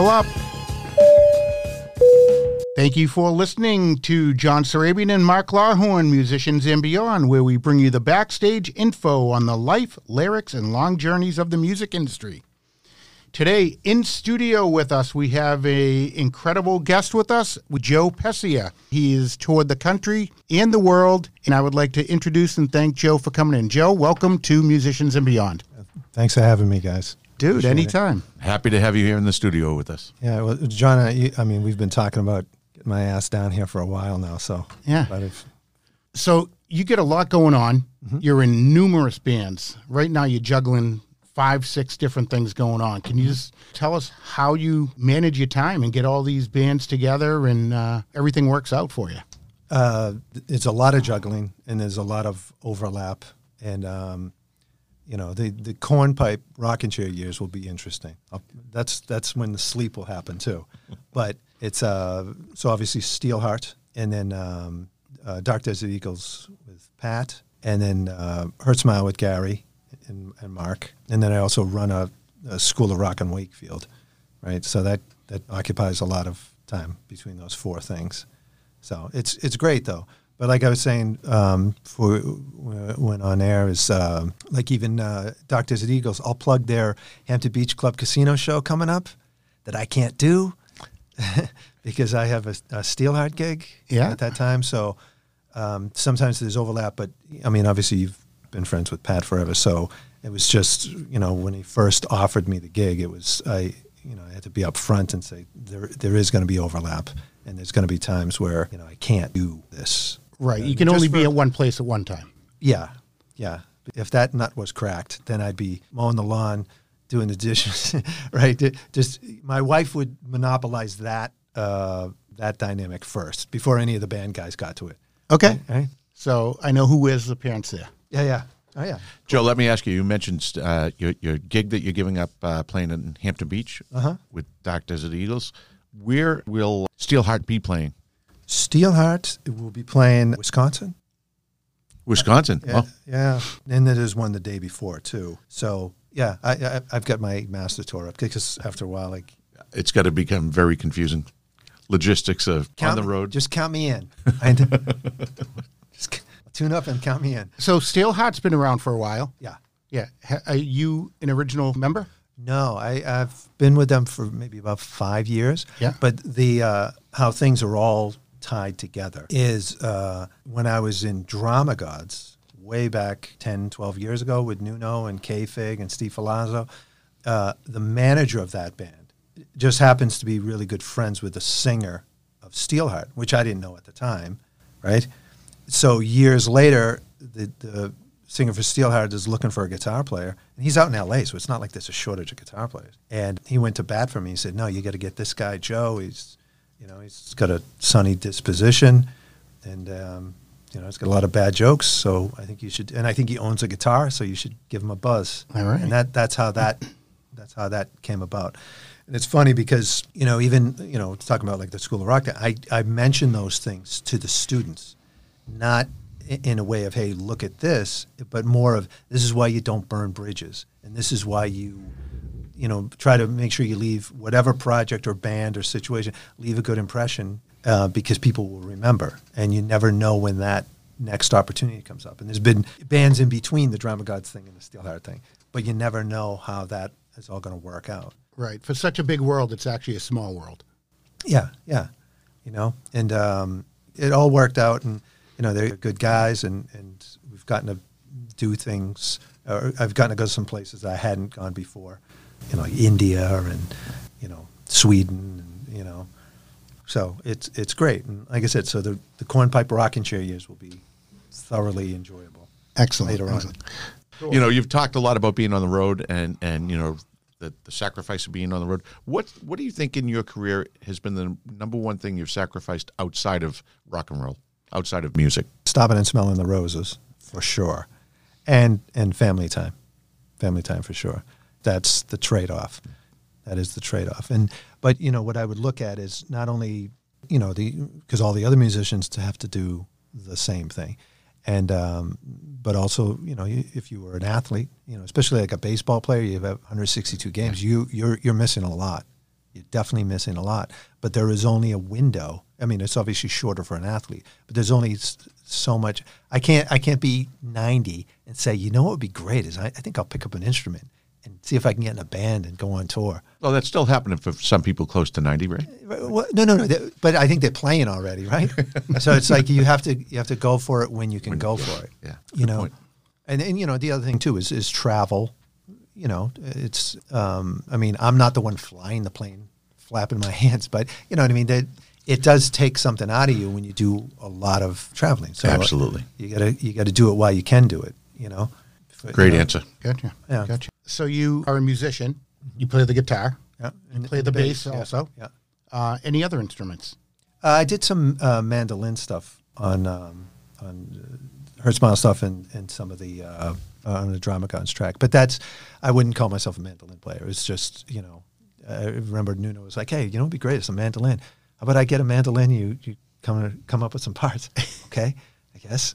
Buckle up. Thank you for listening to John Sarabian and Mark Larhorn, Musicians and Beyond, where we bring you the backstage info on the life, lyrics, and long journeys of the music industry. Today, in studio with us, we have a incredible guest with us, Joe Pessia. He has toured the country and the world, and I would like to introduce and thank Joe for coming in. Joe, welcome to Musicians and Beyond. Thanks for having me, guys. Dude, Appreciate it. anytime. Happy to have you here in the studio with us. Yeah, well, John, I, I mean, we've been talking about getting my ass down here for a while now, so Yeah. But if, So you get a lot going on. Mm-hmm. You're in numerous bands. Right now, you're juggling five, six different things going on. Can you Mm-hmm. just tell us how you manage your time and get all these bands together and uh, everything works out for you? uh, it's a lot of juggling and there's a lot of overlap, and um, you know, the the cornpipe rocking chair years will be interesting. I'll, that's that's when the sleep will happen too. But it's uh, so obviously Steelheart, and then um, uh, Dark Desert Eagles with Pat, and then uh, Hurtsmile with Gary and, and Mark, and then I also run a, a School of Rock in Wakefield, right? So that that occupies a lot of time between those four things. So it's it's great though. But like I was saying, um, for when on air is um, like even uh, Dark Desert Eagles. I'll plug their Hampton Beach Club Casino show coming up that I can't do because I have a, a Steelheart gig Yeah. at that time. So um, sometimes there's overlap. But I mean, obviously you've been friends with Pat forever, so it was just you know when he first offered me the gig, it was I you know I had to be upfront and say there there is going to be overlap. And there's going to be times where you know I can't do this. Right. You can just only be at one place at one time. yeah, yeah. If that nut was cracked, then I'd be mowing the lawn, doing the dishes, right? Just my wife would monopolize that uh, that dynamic first before any of the band guys got to it. Okay. Right? So I know who wears the pants there. Yeah, yeah. Oh, yeah. Joe, let me ask you. You mentioned uh, your your gig that you're giving up uh, playing in Hampton Beach Uh-huh. with Dark Desert Eagles. Where will Steelheart be playing? Steelheart will be playing Wisconsin. Wisconsin. Yeah, Oh, yeah. And then there's one the day before too. So yeah, I, I I've got my master tour up because after a while, like it's got to become very confusing. Logistics of on the road. Just count me in. I, just tune up and count me in. So Steelheart's been around for a while. Yeah. Yeah. Ha- Are you an original member? No, I, I've been with them for maybe about five years. Yeah. But the uh, how things are all tied together is uh, when I was in Drama Gods way back 10, 12 years ago with Nuno and K-Fig and Steve Ferlazzo, uh, the manager of that band just happens to be really good friends with the singer of Steelheart, which I didn't know at the time, right? So years later, the, the singer for Steelheart is looking for a guitar player, and he's out in L.A., so it's not like there's a shortage of guitar players. And he went to bat for me. He said, "No, you got to get this guy, Joe. He's, you know, he's got a sunny disposition, and um, you know, he's got a lot of bad jokes. So I think you should. And I think he owns a guitar, so you should give him a buzz. All right. And that that's how that that's how that came about. And it's funny because you know even you know talking about like the School of Rock, I I mention those things to the students, not in a way of hey look at this, but more of this is why you don't burn bridges, and this is why you you know try to make sure you leave whatever project or band or situation leave a good impression uh, because people will remember, and you never know when that next opportunity comes up. And there's been bands in between the Drama Gods thing and the Steelheart thing, but you never know how that is all going to work out. Right. For such a big world, it's actually a small world. Yeah, yeah, you know, and um, it all worked out, and you know they're good guys, and and we've gotten to do things. Or I've gotten to go some places I hadn't gone before, you know, India and you know Sweden, and you know, so it's it's great. And like I said, so the the cornpipe rocking chair years will be thoroughly enjoyable. Excellent. Later on. Excellent. You know, you've talked a lot about being on the road and and you know the, the sacrifice of being on the road. What what do you think in your career has been the number one thing you've sacrificed outside of rock and roll, outside of music? stopping and smelling the roses for sure, and and family time, family time for sure. That's the trade off. That is the trade off. And but you know what I would look at is not only you know the because all the other musicians to have to do the same thing, and um, but also you know if you were an athlete, you know especially like a baseball player, you have 162 games. You you're you're missing a lot. You're definitely missing a lot. But there is only a window. I mean, it's obviously shorter for an athlete, but there's only so much. I can't I can't be 90 and say, you know what would be great is I, I think I'll pick up an instrument see if I can get in a band and go on tour. Well, that's still happening for some people close to 90, right? Well, no, no, no. they- But I think they're playing already, right? so it's like you have to you have to go for it when you can go for it. yeah, You good know, point. and and you know the other thing too is is travel. You know, it's. Um, I mean, I'm not the one flying the plane, flapping my hands, but you know what I mean. That it does take something out of you when you do a lot of traveling. So Absolutely. you gotta you gotta do it while you can do it. You know. If- Great you know, answer. Gotcha. Yeah. Gotcha. So you are a musician. You play the guitar. Yeah. You play the bass yeah, also. Yeah. Uh, any other instruments? Uh, I did some uh, mandolin stuff on um, on uh, Hurtsmile stuff and, and some of the uh, on the Drama Gods track, but that's I wouldn't call myself a mandolin player. It's just you know I remember Nuno was like, hey, you know, it'd be great, it's a mandolin. How about I get a mandolin? You you come come up with some parts, okay? I guess,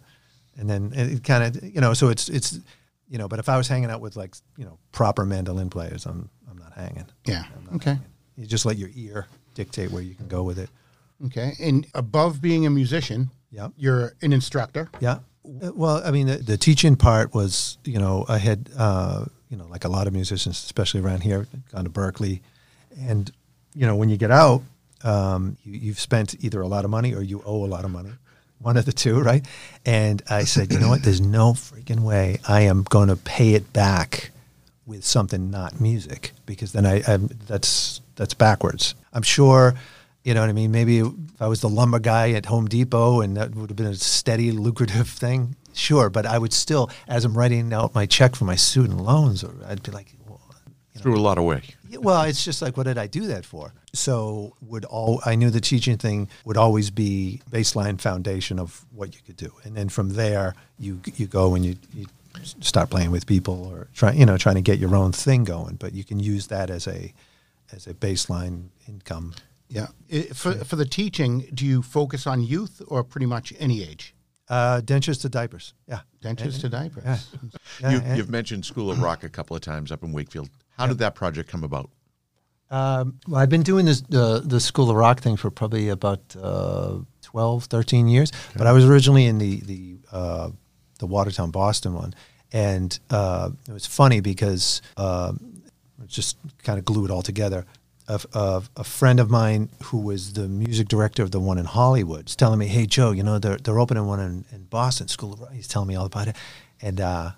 and then it kind of you know so it's it's you know, but if I was hanging out with like you know proper mandolin players, I'm I'm not hanging. Yeah. Not Okay. hanging. You just let your ear dictate where you can go with it. Okay. And above being a musician, Yep. you're an instructor. Yeah. Uh, Well, I mean, the, the teaching part was, you know, I had, uh, you know, like a lot of musicians, especially around here, gone to Berklee, and you know, when you get out, um, you, you've spent either a lot of money or you owe a lot of money, one of the two, right? And I said, you know what? There's no freaking way I am going to pay it back with something not music because then I, I'm that's that's backwards. I'm sure, you know what I mean. Maybe if I was the lumber guy at Home Depot and that would have been a steady, lucrative thing, sure. But I would still, as I'm writing out my check for my student loans, or I'd be like, you know, Threw a lot away. yeah, well, it's just like, what did I do that for? So would all I knew the teaching thing would always be baseline foundation of what you could do, and then from there you you go and you, you start playing with people or try you know trying to get your own thing going. But you can use that as a as a baseline income. Yeah. I- For, for the teaching, do you focus on youth or pretty much any age? Uh, dentures to diapers, yeah, Dentures to diapers. yeah. Yeah, you, and- you've mentioned School of Rock a couple of times up in Wakefield. How did that project come about? Um, well, I've been doing this the the School of Rock thing for probably about uh, 12, 13 years. But I was originally in the the uh, the Watertown, Boston one, and uh, it was funny because um, just kind of glue it all together. A, a, a friend of mine who was the music director of the one in Hollywood is telling me, "Hey Joe, you know they're they're opening one in, in Boston School of Rock." He's telling me all about it, and uh,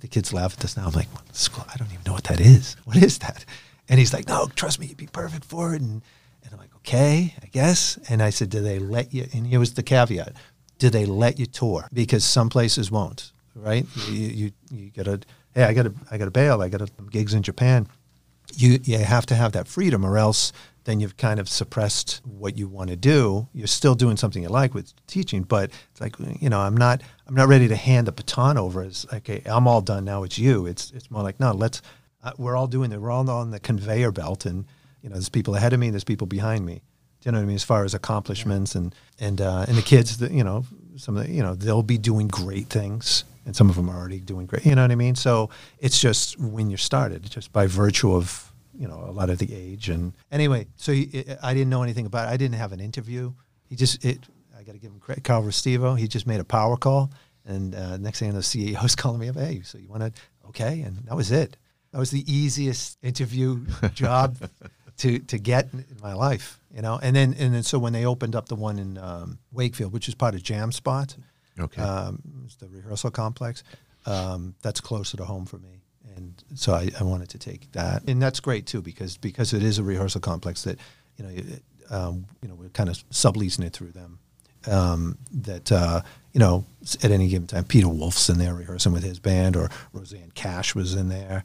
the kids laugh at this now. I'm like, "What school? I don't even know what that is. What is that?" And he's like, "No, trust me, you'd be perfect for it." And and I'm like, "Okay, I guess." And I said, "Do they let you?" And here was the caveat: Do they let you tour? Because some places won't, right? You you, you got to. Hey, I got to I got to bail. I got gigs in Japan you you have to have that freedom or else then you've kind of suppressed what you want to do you're still doing something you like with teaching but it's like you know i'm not i'm not ready to hand the baton over as okay, i'm all done now it's you it's it's more like no let's uh, we're all doing it we're all on the conveyor belt and you know there's people ahead of me there's people behind me do you know what I mean? As far as accomplishments and and uh, and the kids, that you know, some of the, you know they'll be doing great things, and some of them are already doing great. You know what I mean? So it's just when you're started, just by virtue of you know a lot of the age and anyway. So he, I didn't know anything about it. I didn't have an interview. He just it. I got to give him credit. Carl Restivo. He just made a power call, and uh, next thing the CEO is calling me up. Hey, so you want to? Okay, and that was it. That was the easiest interview job to to get in in my life, you know. And then and then so when they opened up the one in um, Wakefield, which is part of Jam Spot, Okay. um, it's the rehearsal complex, um, that's closer to home for me, and so I, I wanted to take that, and that's great too because because it is a rehearsal complex that you know it, um, you know we're kind of subleasing it through them. Um, that uh, you know at any given time, Peter Wolf's in there rehearsing with his band, or Rosanne Cash was in there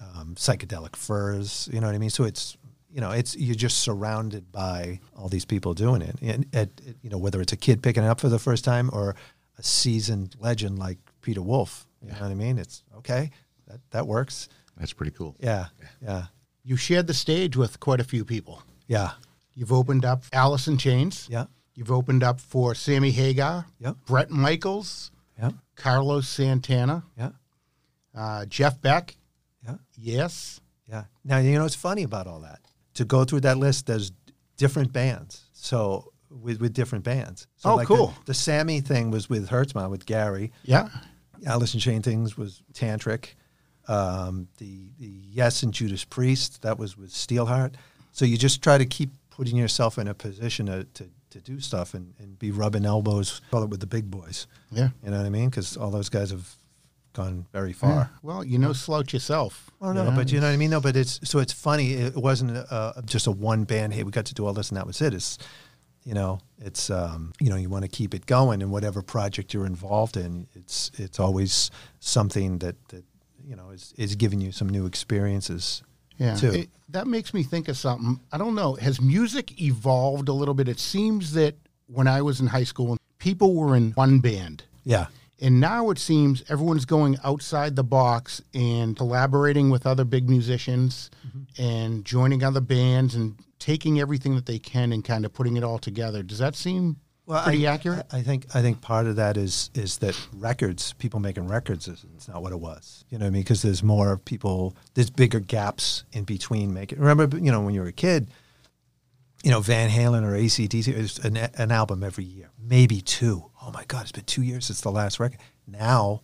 um, psychedelic furs. You know what I mean? So it's you know it's you're just surrounded by all these people doing it, and at, you know whether it's a kid picking it up for the first time or a seasoned legend like Peter Wolf. You know what I mean? It's okay. That that works. That's pretty cool. Yeah, yeah, You shared the stage with quite a few people. yeah, You've opened up Alice in Chains. yeah, You've opened up for Sammy Hagar, Yep. Bret Michaels, yeah, Carlos Santana, yeah, uh, Jeff Beck. yeah, Yes. yeah. Now you know what's funny about all that. to go through that list, there's different bands. So with with different bands. So Oh, like cool. The, the Sammy thing was with Hurtsmile with Gary. Yeah. Alice in Chain things was Tantric. Um, the the Yes and Judas Priest that was with Steelheart. So you just try to keep putting yourself in a position to to, to do stuff and, and be rubbing elbows, call it with the big boys. Yeah. You know what I mean? Because all those guys have gone very far. Well, you know, slouch yourself. Oh no, but you know what I mean. No, but it's so it's funny. It wasn't uh just a one band. Hey, we got to do all this and that was it. It's you know, it's um, you know, you want to keep it going, and whatever project you're involved in, it's it's always something that that you know is is giving you some new experiences. Yeah, too. It- that makes me think of something. I don't know. Has music evolved a little bit? It seems that when I was in high school, people were in one band. Yeah, And now it seems everyone's going outside the box and collaborating with other big musicians Mm-hmm. and joining other bands and taking everything that they can and kind of putting it all together. Does that seem pretty I, accurate? I think I think part of that is is that records, people making records, is it's not what it was. You know what I mean? Because there's more people, there's bigger gaps in between making. Remember, you know, when you were a kid, you know, Van Halen or ACDC, was an, an album every year, maybe two. Oh my God, it's been two years since the last record. Now,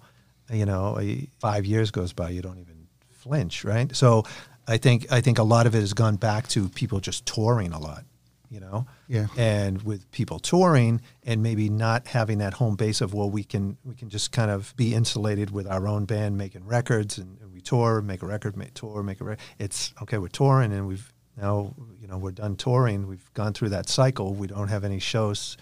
you know, five years goes by, you don't even flinch, right? So, I think I think a lot of it has gone back to people just touring a lot, you know. Yeah. And with people touring and maybe not having that home base of well, we can we can just kind of be insulated with our own band making records and, and we tour, make a record, make tour, make a record. It's okay, we're touring and we've now you know we're done touring. We've gone through that cycle. We don't have any shows.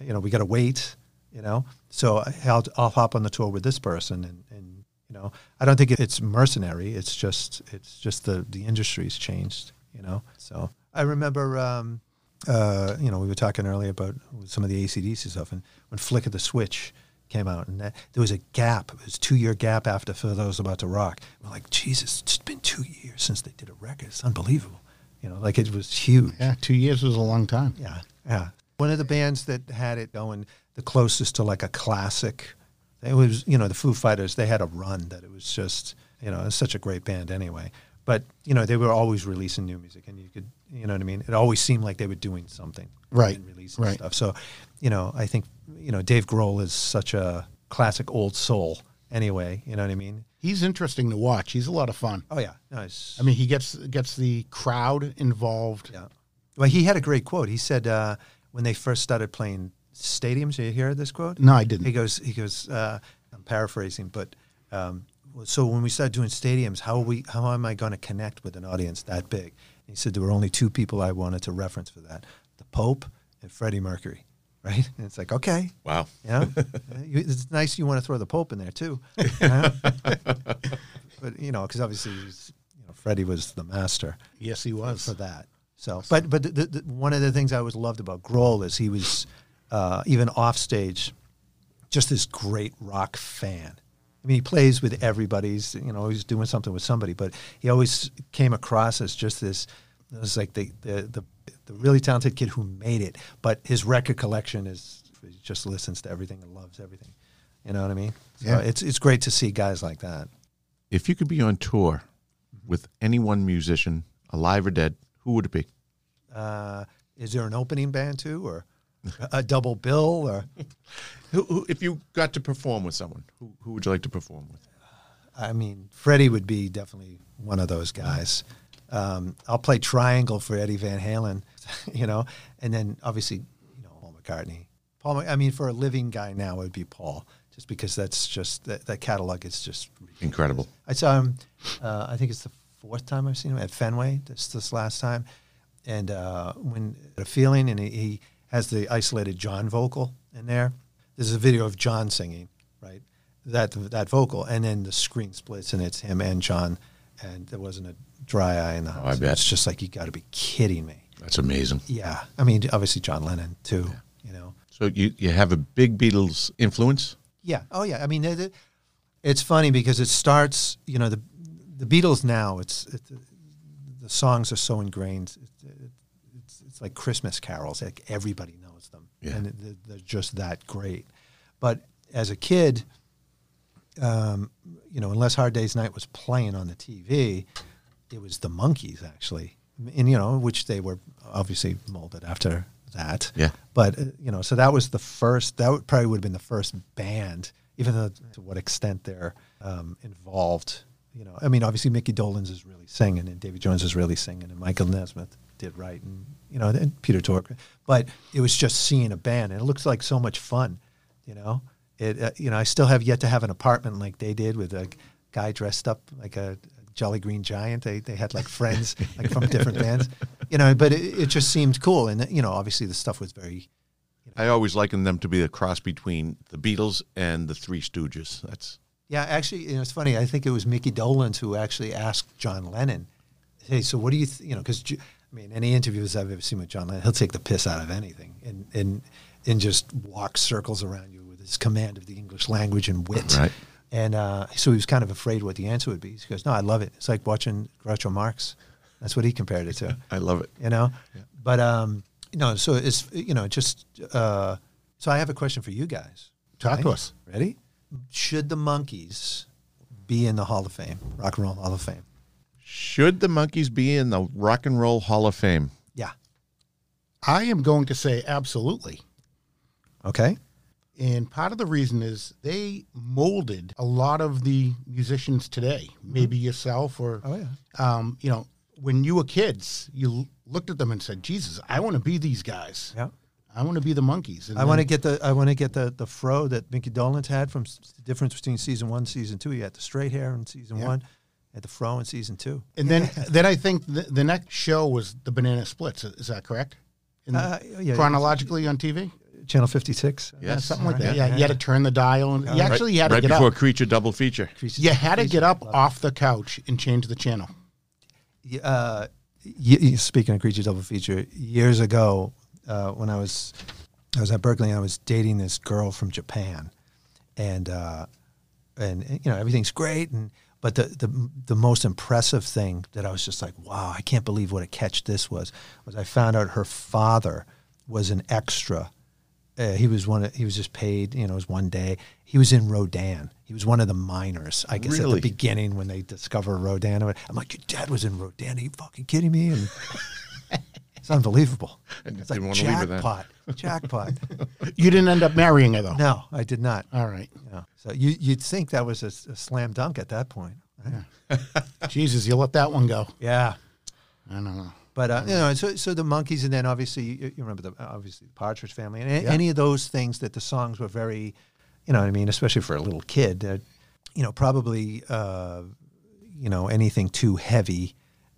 You know, we got to wait. You know, so I'll, I'll hop on the tour with this person and, and you know I don't think it's mercenary. It's just it's just the the industry's changed. You know, so I remember. Um, uh, you know, we were talking earlier about some of the ACDC stuff, and when Flick of the Switch came out, and that, there was a gap, it was a two year gap after For Those About to Rock. We're like, Jesus, it's been two years since they did a record. It's unbelievable. You know, like it was huge. yeah, two years was a long time. Yeah, yeah. One of the bands that had it going the closest to like a classic, it was you know the Foo Fighters. They had a run that it was just you know it's such a great band anyway. But you know they were always releasing new music, and you could you know what I mean. It always seemed like they were doing something, Right, And releasing right. stuff. So, you know, I think you know Dave Grohl is such a classic old soul. Anyway, you know what I mean. He's interesting to watch. He's a lot of fun. Oh yeah, no, it's, I mean, he gets gets the crowd involved. Yeah. Well, he had a great quote. He said uh, when they first started playing stadiums. Did you hear this quote? No, I didn't. He goes. He goes. Uh, I'm paraphrasing, but um, so when we started doing stadiums, how are we? How am I going to connect with an audience that big? And he said there were only two people I wanted to reference for that: the Pope and Freddie Mercury. Right? And it's like, okay, Wow. you know, it's nice you want to throw the Pope in there too. you know? but you know, because obviously, he's, you know, Freddie was the master Yes, he was. for that. So, but but the, the, the, one of the things I always loved about Grohl is he was uh, even off stage, just this great rock fan. I mean, he plays with everybody. He's you know he's doing something with somebody, but he always came across as just this. It was like the the the, the really talented kid who made it, but his record collection is he just listens to everything and loves everything. You know what I mean? So Yeah. it's it's great to see guys like that. If you could be on tour with any one musician, alive or dead, who would it be? Uh, is there an opening band too, or a double bill, or? Who, who, if you got to perform with someone, who, who would you like to perform with? I mean, Freddie would be definitely one of those guys. Um, I'll play triangle for Eddie Van Halen, you know, and then obviously, you know, Paul McCartney. Paul, I mean, for a living guy now, it would be Paul, just because that's just that, that catalog is just. Incredible. I saw him. Uh, I think it's the fourth time I've seen him at Fenway. This this last time, and uh, when a feeling, and he, he has the isolated John vocal in there. There's a video of John singing, right? That that vocal, and then the screen splits, and it's him and John, and there wasn't a dry eye in the house. Oh, I bet. It's just like you got to be kidding me. That's amazing. Yeah, I mean, obviously John Lennon too. You know. So you, you have a big Beatles influence? Yeah. Oh, yeah. I mean, it, it- it's funny because it starts. You know, the the Beatles now. It's it, the songs are so ingrained. It, it, it's it's like Christmas carols. Like everybody knows them, Yeah. and they're just that great. But as a kid, um, you know, unless Hard Day's Night was playing on the TV, it was the Monkees actually. and you know, which they were obviously molded after that. Yeah. But uh, you know, so that was the first. That would, probably would have been the first band, even though to what extent they're um, involved. You know, I mean, obviously Mickey Dolenz is really singing, and David Jones is really singing, and Michael Nesmith did right, and you know, and Peter Tork. But it was just seeing a band, and it looks like so much fun. You know, it. Uh, you know, I still have yet to have an apartment like they did with a guy dressed up like a Jolly Green Giant. They they had like friends like from different bands, you know. But it, it just seemed cool, and you know, obviously the stuff was very. I always liken them to be a cross between the Beatles and the Three Stooges. That's Yeah, actually, you know, it's funny. I think it was Mickey Dolenz who actually asked John Lennon, "Hey, so what do you, th-? you know?" Because I mean, any interviews I've ever seen with John Lennon, he'll take the piss out of anything, and and and just walk circles around you with his command of the English language and wit. Right. And uh, so he was kind of afraid what the answer would be. He goes, "No, I love it. It's like watching Groucho Marx." That's what he compared it to. I love it. you know. But um, you know, so it's you know just uh, so I have a question for you guys. Talk to us. Ready? Should the Monkees be in the Hall of Fame, Rock and Roll Hall of Fame? Should the Monkees be in the Rock and Roll Hall of Fame? Yeah. I am going to say absolutely. Okay. And part of the reason is they molded a lot of the musicians today. Maybe yourself or, Oh yeah. um, you know, when you were kids, you l- looked at them and said, "Jesus, I want to be these guys. Yeah. I want to be the Monkees." And I want to get the I want to get the the fro that Mickey Dolenz had from the difference between season one, season two. He had the straight hair in season Yeah. one, had the fro in season two. And then, then I think the, the next show was the Banana Splits. Is that correct? In Uh, yeah, chronologically on TV, Channel fifty six. Yes. something like that. Right. Yeah, you had to turn the dial, and you actually had to right get before up. Creature double feature. You had to get up off the couch and change the channel. Uh, y- y- speaking of creature double feature, years ago uh, when I was I was at Berklee, and I was dating this girl from Japan, and uh, and you know everything's great, and but the, the the most impressive thing that I was just like, wow, I can't believe what a catch this was. Was I found out her father was an extra. Uh, he was one. Of, he was just paid. You know, it was one day. He was in Rodan. He was one of the miners. I guess at the beginning when they discover Rodan. I'm like, your dad was in Rodan. Are you fucking kidding me? And it's unbelievable. I It's didn't like wanna leave it jackpot, jackpot. You didn't end up marrying her, though. no, I did not. All right. So you, you'd think that was a, s- a slam dunk at that point. right? Jesus, you let that one go. Yeah. I don't know. But uh, you know, so so the Monkees, and then obviously you, you remember the obviously the Partridge Family, and a- Yeah. any of those things that the songs were very, you know, what I mean, especially for a little kid, uh, you know, probably, uh, you know, anything too heavy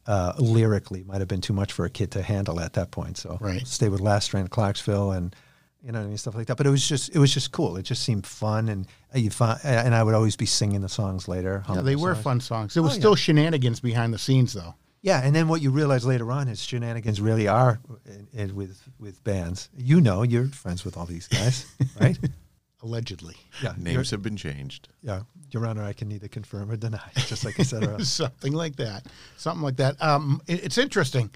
uh, lyrically might have been too much for a kid to handle at that point. So Right. stay with Last Train to Clarksville, and you know, I mean, stuff like that. But it was just it was just cool. It just seemed fun, and uh, you find, and I would always be singing the songs later. Yeah, they were songs. fun songs. There was Oh, yeah. still shenanigans behind the scenes, though. Yeah, and then what you realize later on is shenanigans really are in, in, with with bands. You know, you're friends with all these guys, right? Allegedly. Yeah, Names Your, have been changed. yeah, Your Honor, I can neither confirm or deny, just like I said earlier. Something like that. Something like that. Um, it- it's interesting.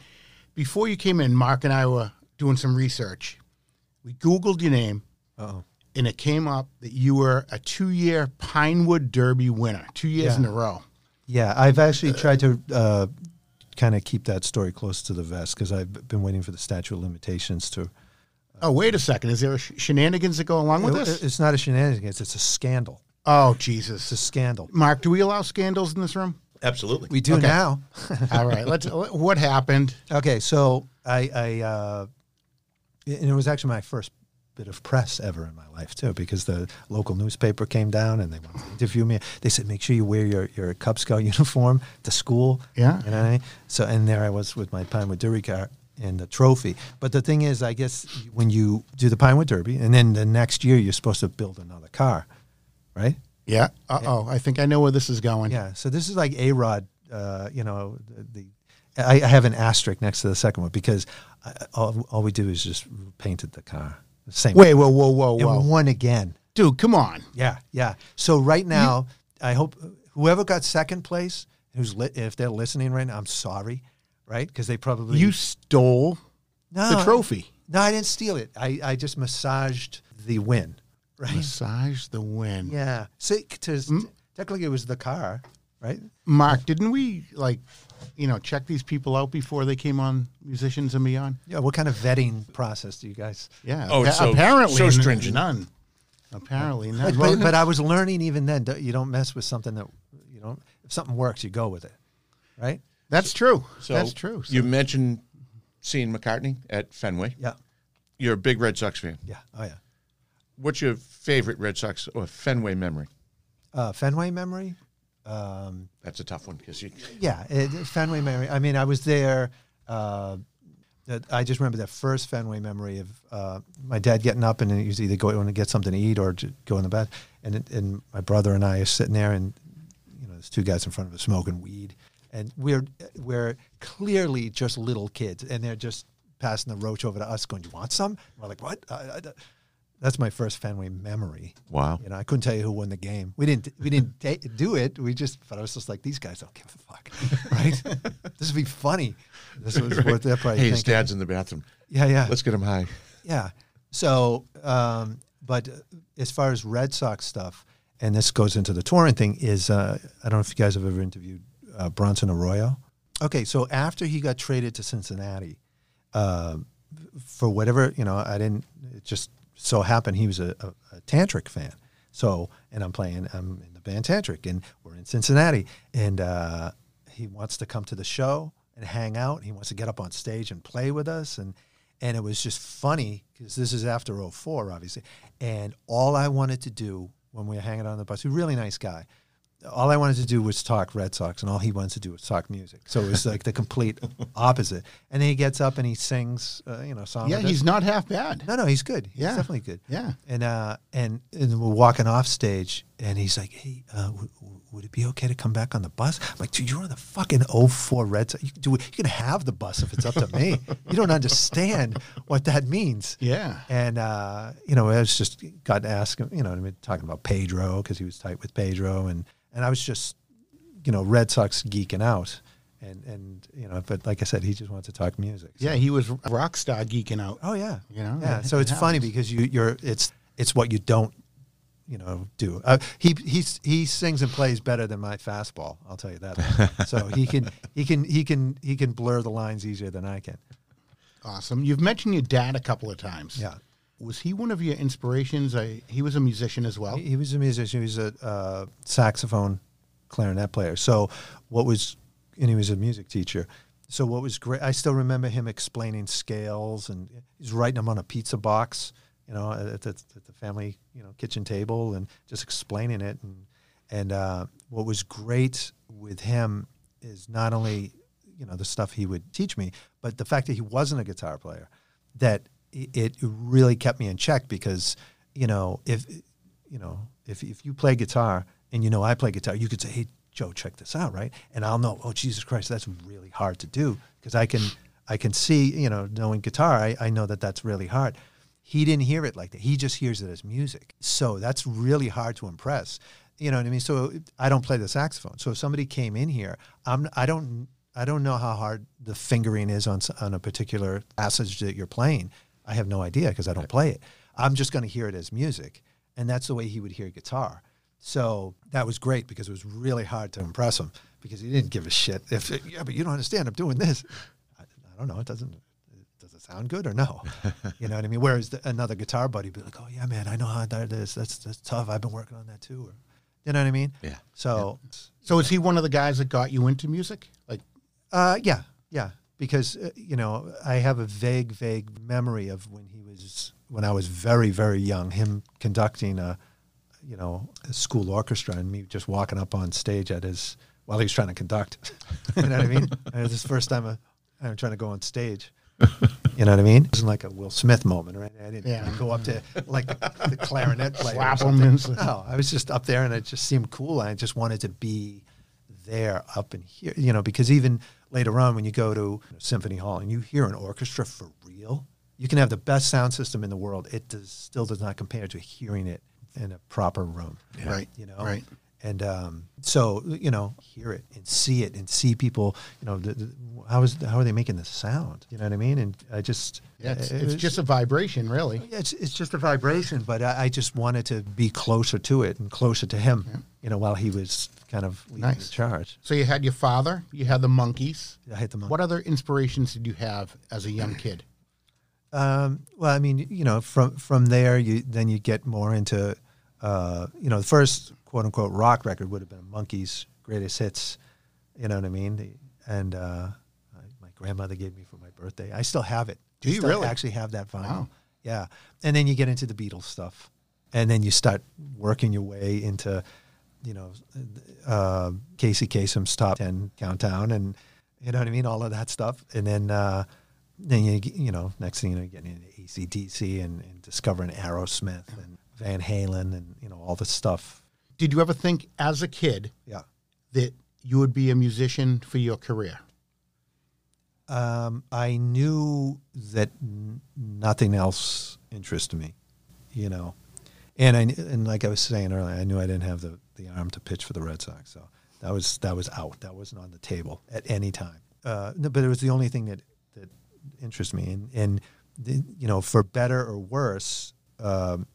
Before you came in, Mark and I were doing some research. We Googled your name, Oh, and it came up that you were a two year Pinewood Derby winner, two years Yeah. in a row. yeah. I've actually tried to uh, kind of keep that story close to the vest because I've been waiting for the statute of limitations to. Oh, wait a second. Is there a sh- shenanigans that go along with It- this? it's not a shenanigans; it's a scandal. oh, It's a scandal. Mark, do we allow scandals in this room? Absolutely. We do Okay. now. All right. Let's. What happened? Okay, so I, I uh, and it was actually my first bit of press ever in my life too, because the local newspaper came down and they wanted to interview me. They said, make sure you wear your, your Cub Scout uniform to school. Yeah. you know what I mean? So, and there I was with my Pinewood Derby car and the trophy. But the thing is, I guess when you do the Pinewood Derby, and then the next year you're supposed to build another car, right? Yeah. Uh oh. I think I know where this is going. Yeah. So this is like A Rod. Uh, you know, the, the I, I have an asterisk next to the second one because I, all, all we do is just painted the car. The same. Wait. Whoa. Whoa. Whoa. Whoa! And won again. Dude, come on. Yeah. Yeah. So right now, I hope whoever got second place, who's li- if they're listening right now, I'm sorry, right? Because they probably You stole no, the trophy. No, I didn't steal it. I, I just massaged the win. Right. Massage the win. Yeah. So to, Mm. technically, it was the car, right? Mark, didn't we like you know check these people out before they came on Musicians and Beyond? Yeah. What kind of vetting process do you guys? Yeah. Oh, appa- so- apparently so n- stringent. None. Apparently none. But, but, but I was learning even then. You don't mess with something that you don't. If something works, you go with it, right? That's true. So That's true. So- You mentioned seeing McCartney at Fenway. Yeah. You're a big Red Sox fan. Yeah. Oh yeah. What's your favorite Red Sox or Fenway memory? Uh, Fenway memory. Um, That's a tough one because you. yeah, it, Fenway memory. I mean, I was there. Uh, that I just remember that first Fenway memory of uh, my dad getting up and he was either going to get something to eat or to go in the bed, and and my brother and I are sitting there, and you know, there's two guys in front of us smoking weed, and we're we're clearly just little kids, and they're just passing the roach over to us, going, "You want some?" we're like, "What?" I, I, that's my first Fenway memory. Wow. You know, I couldn't tell you who won the game. We didn't. We didn't ta do it. We just. But I was just like, these guys don't give a fuck, right? this would be funny. This was what they're probably Hey, his dad's in the bathroom. Yeah, yeah, Let's get him high. yeah. So, um, but uh, as far as Red Sox stuff, and this goes into the touring thing, is uh, I don't know if you guys have ever interviewed uh, Bronson Arroyo. Okay, so after he got traded to Cincinnati, uh, for whatever you know, I didn't. It just so happened he was a, a, a tantric fan. So, and I'm playing. I'm in the band Tantric, and we're in Cincinnati, and uh, he wants to come to the show and hang out. He wants to get up on stage and play with us, and and it was just funny because this is after 04, obviously, and all I wanted to do when we were hanging out on the bus, a really nice guy all I wanted to do was talk Red Sox, and all he wanted to do was talk music. So it was like the complete opposite. And then he gets up and he sings, uh, you know, song. yeah, he's not half bad. no, no, he's good. He's Yeah. definitely good. Yeah. And uh, and and we're walking off stage, and he's like, "Hey, uh, w- w- would it be okay to come back on the bus?" I'm like, "Dude, you're on the fucking 04 Red Sox. You can, do, you can have the bus if it's up to me. you don't understand what that means." Yeah. And uh, you know, I was just got to ask him, you know, I mean, talking about Pedro because he was tight with Pedro, and and I was just, you know, Red Sox geeking out, and and you know, but like I said, he just wanted to talk music. So- Yeah, he was rock star geeking out. Oh yeah. You know, Yeah. So it it's funny because you you're it's it's what you don't, you know, do. Uh, he he's he sings and plays better than my fastball. I'll tell you that. so he can he can he can he can blur the lines easier than I can. Awesome. You've mentioned your dad a couple of times. Yeah. Was he one of your inspirations? I, he was a musician as well. He, he was a musician. He was a uh, saxophone, clarinet player. So what was, and he was a music teacher. So what was great, I still remember him explaining scales, and he's writing them on a pizza box, you know, at the, at the family, you know, kitchen table, and just explaining it. And and uh, what was great with him is not only you know the stuff he would teach me, but the fact that he wasn't a guitar player, that it really kept me in check because you know if you know if if you play guitar and you know I play guitar, you could say, hey Joe, check this out, right? And I'll know, oh Jesus Christ, that's really hard to do because I can I can see you know knowing guitar, I, I know that that's really hard. He didn't hear it like that. He just hears it as music. So that's really hard to impress. You know what I mean? So I don't play the saxophone. So if somebody came in here, I'm I don't I don't know how hard the fingering is on on a particular passage that you're playing. I have no idea because I don't play it. I'm just going to hear it as music, and that's the way he would hear guitar. So that was great because it was really hard to impress him because he didn't give a shit. If yeah, but you don't understand. I'm doing this. I, I don't know. It doesn't. Does it sound good or no? you know what I mean. Whereas the, another guitar buddy be like, "Oh yeah, man, I know how that is. That's that's tough. I've been working on that too." Or, you know what I mean? Yeah. So, So is he one of the guys that got you into music? Like, uh, yeah, yeah. Because uh, you know, I have a vague, vague memory of when he was when I was very, very young. Him conducting a, you know, a school orchestra, and me just walking up on stage at his while he was trying to conduct. you know what I mean? And it was his first time uh, I'm trying to go on stage. You know what I mean? It wasn't like a Will Smith moment, right? I didn't Yeah. go up to like the clarinet player. Slap him No, I was just up there, and it just seemed cool. And I just wanted to be there, up in here, you know, because even later on, when you go to Symphony Hall and you hear an orchestra for real, you can have the best sound system in the world. It does, still does not compare to hearing it in a proper room. Right, You know, right. And um, so, you know, hear it and see it and see people, you know, the, the, how is how are they making the sound? You know what I mean? And I just Yeah, it's, it it's was- just a vibration, really. it's it's just a vibration, but I, I just wanted to be closer to it and closer to him, you know, while he was kind of leading Nice. the charge. So you had your father, you had the Monkees. I hit the monk. What other inspirations did you have as a young kid? Um, well, I mean, you know, from from there, you then you get more into, uh, you know, the first quote unquote rock record would have been Monkees' greatest hits. You know what I mean? The- And uh, my grandmother gave me for my birthday. I still have it. Do you really? actually have that vinyl? Wow. Yeah. And then you get into the Beatles stuff, and then you start working your way into, you know, uh, Casey Kasem's top ten countdown, and you know what I mean, all of that stuff, and then. Uh, then you you know next thing you know you're getting into ACDC and, and discovering Aerosmith and Van Halen and you know all this stuff. Did you ever think as a kid Yeah. that you would be a musician for your career? Um, I knew that n- nothing else interested me, you know, and I and like I was saying earlier, I knew I didn't have the, the arm to pitch for the Red Sox, so that was that was out. That wasn't on the table at any time. Uh, no, but it was the only thing that that interests me, and and the, you know, for better or worse. Um,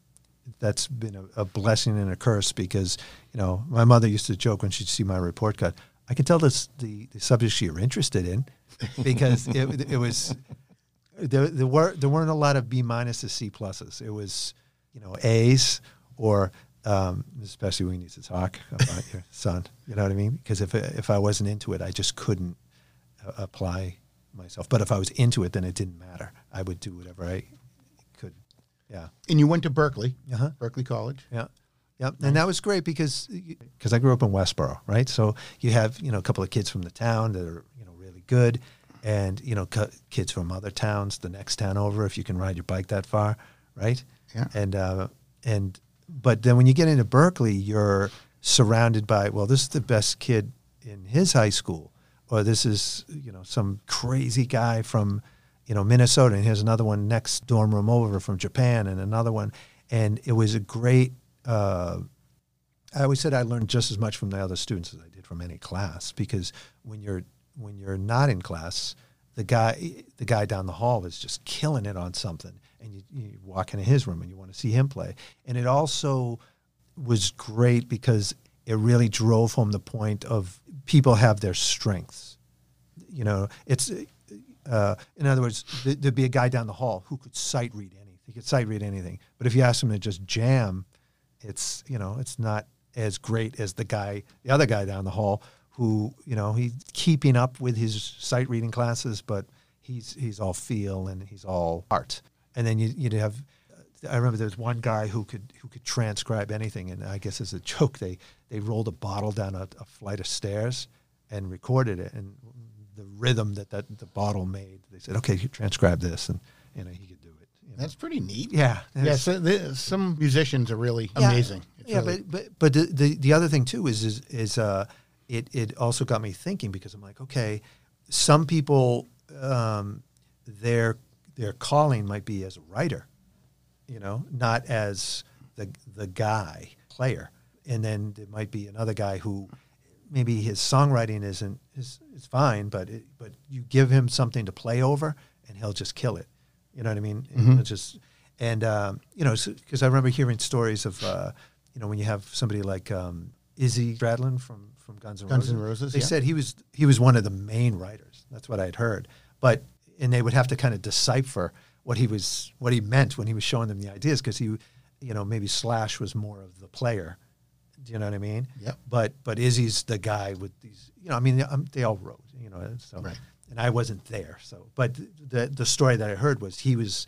that's been a, a blessing and a curse because you know my mother used to joke when she'd see my report card. I can tell this the the subjects you're interested in because it, it was there, there were there weren't a lot of B minus to C pluses. It was you know A's or um, especially when you need to talk about your son. You know what I mean? Because if if I wasn't into it, I just couldn't uh, apply myself. But if I was into it, then it didn't matter. I would do whatever I. Yeah. And you went to Berklee, Uh-huh. Berklee College. Yeah. Yep. And that was great because because I grew up in Westborough, right? So you have, you know, a couple of kids from the town that are, you know, really good and, you know, cu- kids from other towns, the next town over if you can ride your bike that far, right? Yeah. And uh and but then when you get into Berklee, you're surrounded by, well, this is the best kid in his high school or this is, you know, some crazy guy from you know, Minnesota, and here's another one next dorm room over from Japan, and another one. And it was a great. Uh, I always said I learned just as much from the other students as I did from any class because when you're when you're not in class, the guy the guy down the hall is just killing it on something, and you, you walk into his room and you want to see him play. And it also was great because it really drove home the point of people have their strengths you know, it's uh, in other words, th- there'd be a guy down the hall who could sight read anything. He could sight read anything. But if you ask him to just jam, it's you know, it's not as great as the guy, the other guy down the hall who you know he's keeping up with his sight reading classes, but he's he's all feel and he's all art. And then you you'd have. I remember there was one guy who could who could transcribe anything, and I guess as a joke, they they rolled a bottle down a, a flight of stairs and recorded it, and rhythm that, that the bottle made. They said, "Okay, you transcribe this," and you know he could do it. you know. That's pretty neat. yeah, Yeah, so the, some musicians are really yeah, amazing. It's Yeah, really- but but but the, the the other thing too is is is uh, it it also got me thinking because I'm like, okay, some people um, their their calling might be as a writer, you know, not as the the guy player, and then there might be another guy who maybe his songwriting isn't is is fine, but it, but you give him something to play over, and he'll just kill it. You know what I mean? He'll just and um, you know because I remember hearing stories of uh, you know when you have somebody like um, Izzy Stradlin from from Guns N' Guns Roses. N' Roses, They yeah. said he was he was one of the main writers. That's what I'd heard. But and they would have to kind of decipher what he was what he meant when he was showing them the ideas because he you know maybe Slash was more of the player. Do you know what I mean? Yep. But but Izzy's the guy with these. You know, I mean, um, they all wrote. You know, so Right. and I wasn't there. So, but the the story that I heard was he was,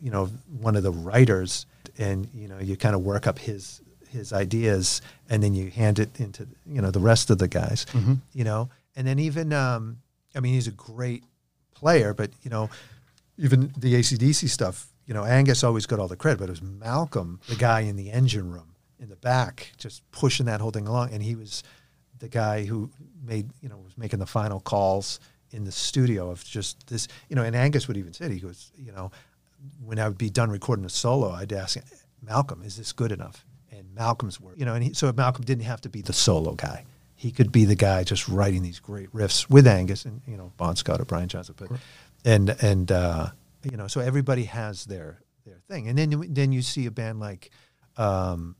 you know, one of the writers, and you know, you kind of work up his his ideas, and then you hand it into you know the rest of the guys. You know, and then even um, I mean, he's a great player, but you know, even the ACDC stuff. You know, Angus always got all the credit, but it was Malcolm, the guy in the engine room in the back, just pushing that whole thing along, and he was the guy who made you know was making the final calls in the studio of just this you know and Angus would even say he goes you know when I would be done recording a solo I'd ask Malcolm is this good enough and Malcolm's work. You know, and he, so Malcolm didn't have to be the solo guy. He could be the guy just writing these great riffs with Angus and you know Bon Scott or Brian Johnson, but and and uh, you know, so everybody has their their thing, and then then you see a band like um,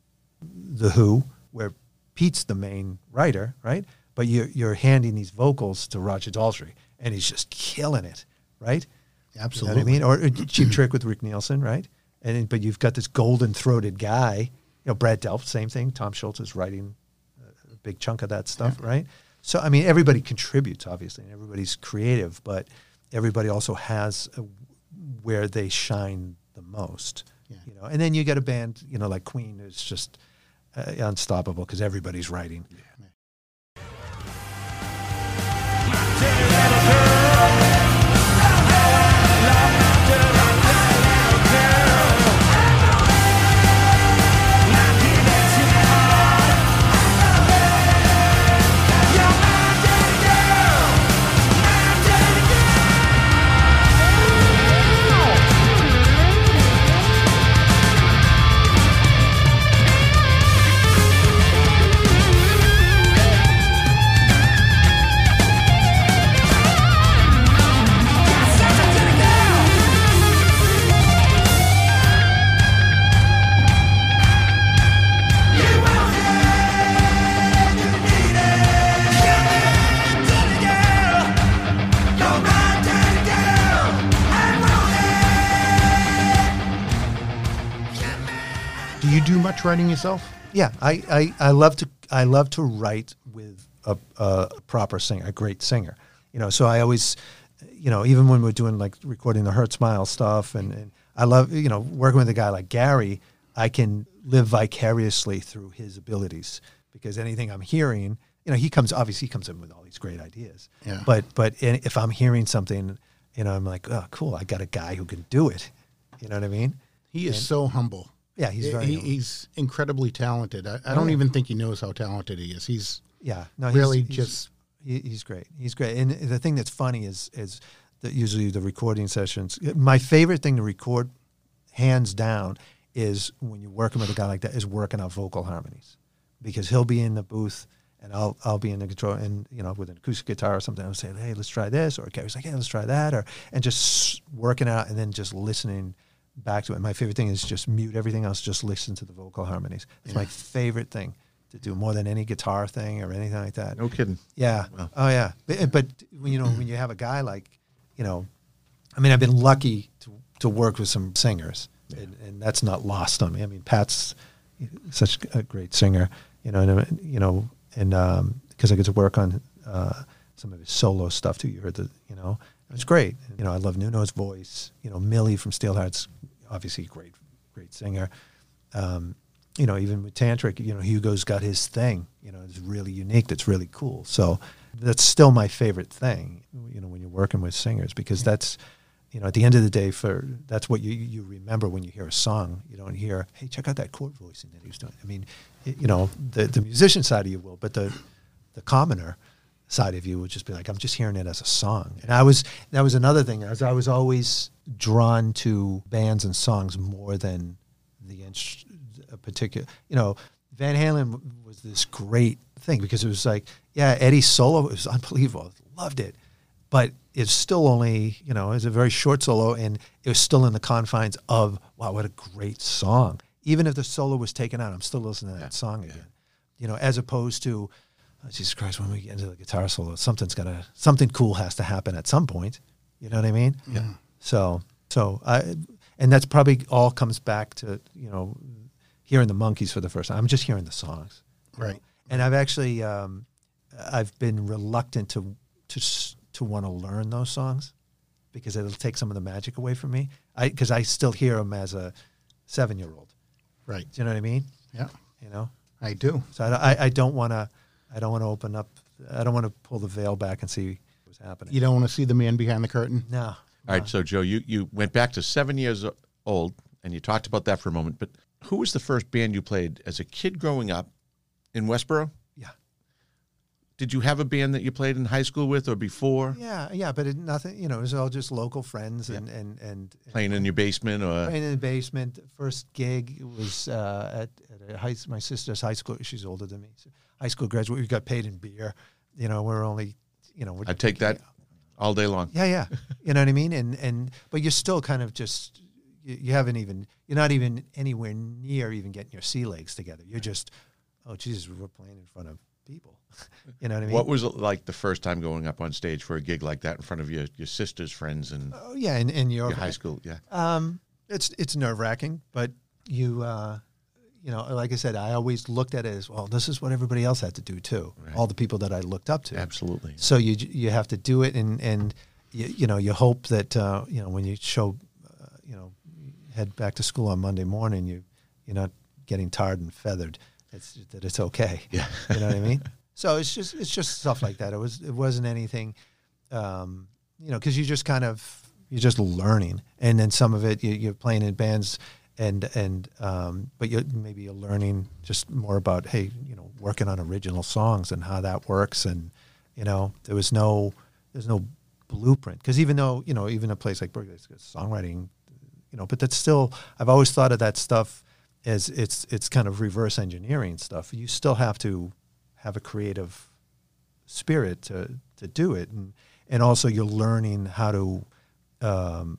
the Who, where Pete's the main writer, right? But you're you're handing these vocals to Roger Daltrey, and he's just killing it, right? Absolutely. You know what I mean? Or, uh, or Cheap Trick with Rick Nielsen, right? And but you've got this golden throated guy, you know, Brad Delp, same thing. Tom Scholz is writing a big chunk of that stuff, right? So I mean, everybody contributes, obviously, and everybody's creative, but everybody also has a, where they shine the most. Yeah. You know, and then you get a band, you know, like Queen, who's just uh, unstoppable because everybody's writing. Do writing yourself? Yeah, I, I, I love to I love to write with a, a proper singer, a great singer. You know, so I always, you know, even when we're doing like recording the Hurtsmile stuff, and, and I love you know working with a guy like Gary. I can live vicariously through his abilities because anything I'm hearing, you know, he comes obviously he comes in with all these great ideas. Yeah. But but in- if I'm hearing something, you know, I'm like, oh, cool, I got a guy who can do it. You know what I mean? He is so humble. Yeah, he's very. He, he's incredibly talented. I, I don't oh, yeah. even think he knows how talented he is. He's Yeah, no, really he's, just he, he's great. He's great. And the thing that's funny is is that usually the recording sessions. My favorite thing to record, hands down, is when you're working with a guy like that is working out vocal harmonies, because he'll be in the booth and I'll I'll be in the control and you know with an acoustic guitar or something. I'll say, hey, let's try this, or Gary's like, hey, let's try that, or and just working out and then just listening back to it. My favorite thing is just mute everything else, just listen to the vocal harmonies. It's my favorite thing to do more than any guitar thing or anything like that. No kidding. Yeah. Wow. Oh yeah. But, but when you know when you have a guy like, you know, I mean, I've been lucky to to work with some singers, and, and that's not lost on me. I mean, Pat's such a great singer, you know, and you know, and because I get to work on uh, some of his solo stuff too. You heard the, you know, it's great. You know, I love Nuno's voice. You know, Mili from Steelheart's obviously a great, great singer. Um, you know, even with Tantric, you know, Hugo's got his thing. You know, it's really unique. That's really cool. So that's still my favorite thing. You know, when you're working with singers, because that's, you know, at the end of the day, for that's what you you remember when you hear a song. You don't hear, hey, check out that chord voicing that he was doing. I mean, it, you know, the the musician side of you will, but the the commoner side of you would just be like, I'm just hearing it as a song. And I was that was another thing. As I was always drawn to bands and songs more than the inst- particular. You know, Van Halen was this great thing because it was like, yeah, Eddie's solo was unbelievable. Loved it, but it's still only you know it's a very short solo and it was still in the confines of wow, what a great song. Even if the solo was taken out, I'm still listening to that song again. You know, as opposed to oh, Jesus Christ, when we get into the guitar solo, something's gonna something cool has to happen at some point. You know what I mean? Yeah. So so I and that's probably all comes back to you know hearing the Monkees for the first time. I'm just hearing the songs, right. and I've actually um, I've been reluctant to to to want to learn those songs because it'll take some of the magic away from me. I because I still hear them as a seven year old. Right. Do you know what I mean? Yeah, You know. I do. So I, I, I don't want to I don't want to open up. I don't want to pull the veil back and see what's happening. You don't want to see the man behind the curtain. no. All right, so Joe, you, you went back to seven years old, and you talked about that for a moment. But who was the first band you played as a kid growing up in Westborough? Yeah. did you have a band that you played in high school with or before? Yeah, yeah, but it, nothing. You know, it was all just local friends and and and Playing in your basement or playing in the basement. First gig was uh, at, at a high, my sister's high school. She's older than me. So high school graduate. We got paid in beer. You know, we're only, you know, we're, I'd take that all day long. Yeah, yeah. You know what I mean? And and but you're still kind of just you, you haven't even you're not even anywhere near even getting your sea legs together. You're just oh Jesus, we're playing in front of people. you know what I mean? What was it like the first time going up on stage for a gig like that in front of your, your sister's friends and oh yeah, in, in your, your high school? Yeah. Um, it's it's nerve wracking, but you uh, you know, like I said, I always looked at it as well. This is what everybody else had to do too. Right. All the people that I looked up to. Absolutely. So you you have to do it, and and you, you know you hope that uh, you know when you show, uh, you know, head back to school on Monday morning, you you're not getting tired and feathered. It's that it's okay. Yeah. you know what I mean. So it's just it's just stuff like that. It was it wasn't anything, um, you know, because you just kind of you're just learning, and then some of it you, you're playing in bands. And and um, but you maybe you're learning just more about hey you know working on original songs and how that works. And you know there was no there's no blueprint. Because even though you know even a place like Berklee, songwriting, you know, but that's still I've always thought of that stuff as it's it's kind of reverse engineering stuff. You still have to have a creative spirit to to do it, and and also you're learning how to um,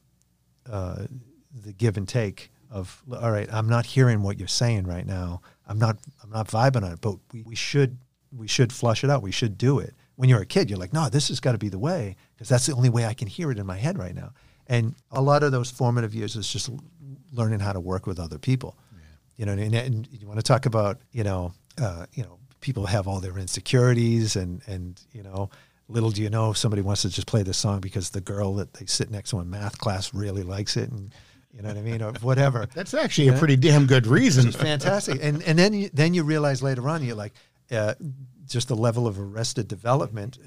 uh, the give and take of all right. I'm not hearing what you're saying right now. I'm not I'm not vibing on it, but we, we should we should flush it out. We should do it. When you're a kid, you're like, no, this has got to be the way because that's the only way I can hear it in my head right now. And a lot of those formative years is just learning how to work with other people. You know, and, and you want to talk about you know uh, you know people have all their insecurities and and you know little do you know if somebody wants to just play this song because the girl that they sit next to in math class really likes it and you know what I mean or whatever. That's actually a pretty damn good reason. It's fantastic. And and then you, then you realize later on you're like uh, just the level of arrested development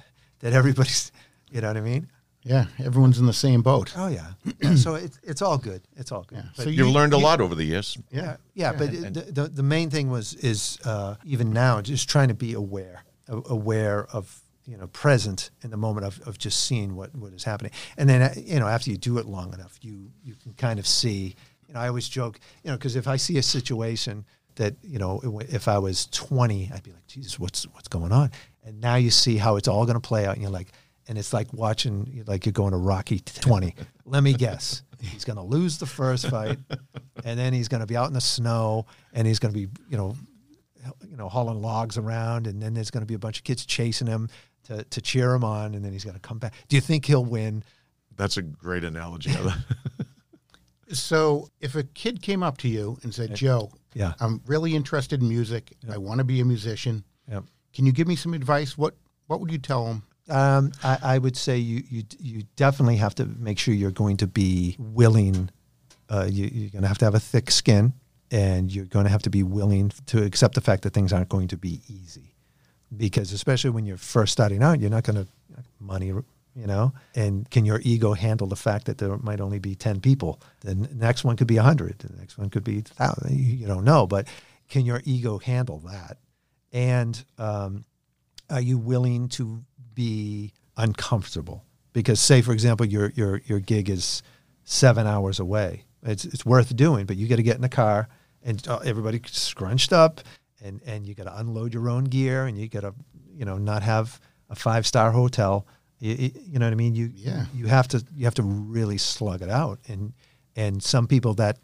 that everybody's you know what I mean? Yeah, everyone's in the same boat. Oh yeah. yeah so it's it's all good. It's all good. Yeah. So You've you- learned a you- lot over the years. yeah, yeah. But and- the, the the main thing was is uh, even now just trying to be aware, aware of you know present in the moment of, of just seeing what, what is happening, and then uh, you know after you do it long enough, you you can kind of see. You know, I always joke, you know, because if I see a situation that you know, if I was twenty, I'd be like, Jesus, what's what's going on? And now you see how it's all going to play out, and you're like, and it's like watching, like you're going to Rocky 20. Let me guess. He's going to lose the first fight, and then he's going to be out in the snow, and he's going to be, you know, you know, hauling logs around, and then there's going to be a bunch of kids chasing him to, to cheer him on, and then he's going to come back. Do you think he'll win? That's a great analogy. So, if a kid came up to you and said, "Joe, Yeah. I'm really interested in music. I want to be a musician. Yep. Can you give me some advice? What What would you tell him?" Um, I, I would say you, you you definitely have to make sure you're going to be willing. Uh, you, you're going to have to have a thick skin, and you're going to have to be willing to accept the fact that things aren't going to be easy. Because especially when you're first starting out, you're not going to money, you know. And can your ego handle the fact that there might only be ten people? The next one could be a hundred. The next one could be thousand. You, you don't know, but can your ego handle that? And um, are you willing to be uncomfortable? Because say, for example, your your your gig is seven hours away. It's it's worth doing, but you got to get in the car and uh, everybody scrunched up, and and you got to unload your own gear, and you got to you know not have a five star hotel. You, you know what I mean? You Yeah. you have to you have to really slug it out, and and some people that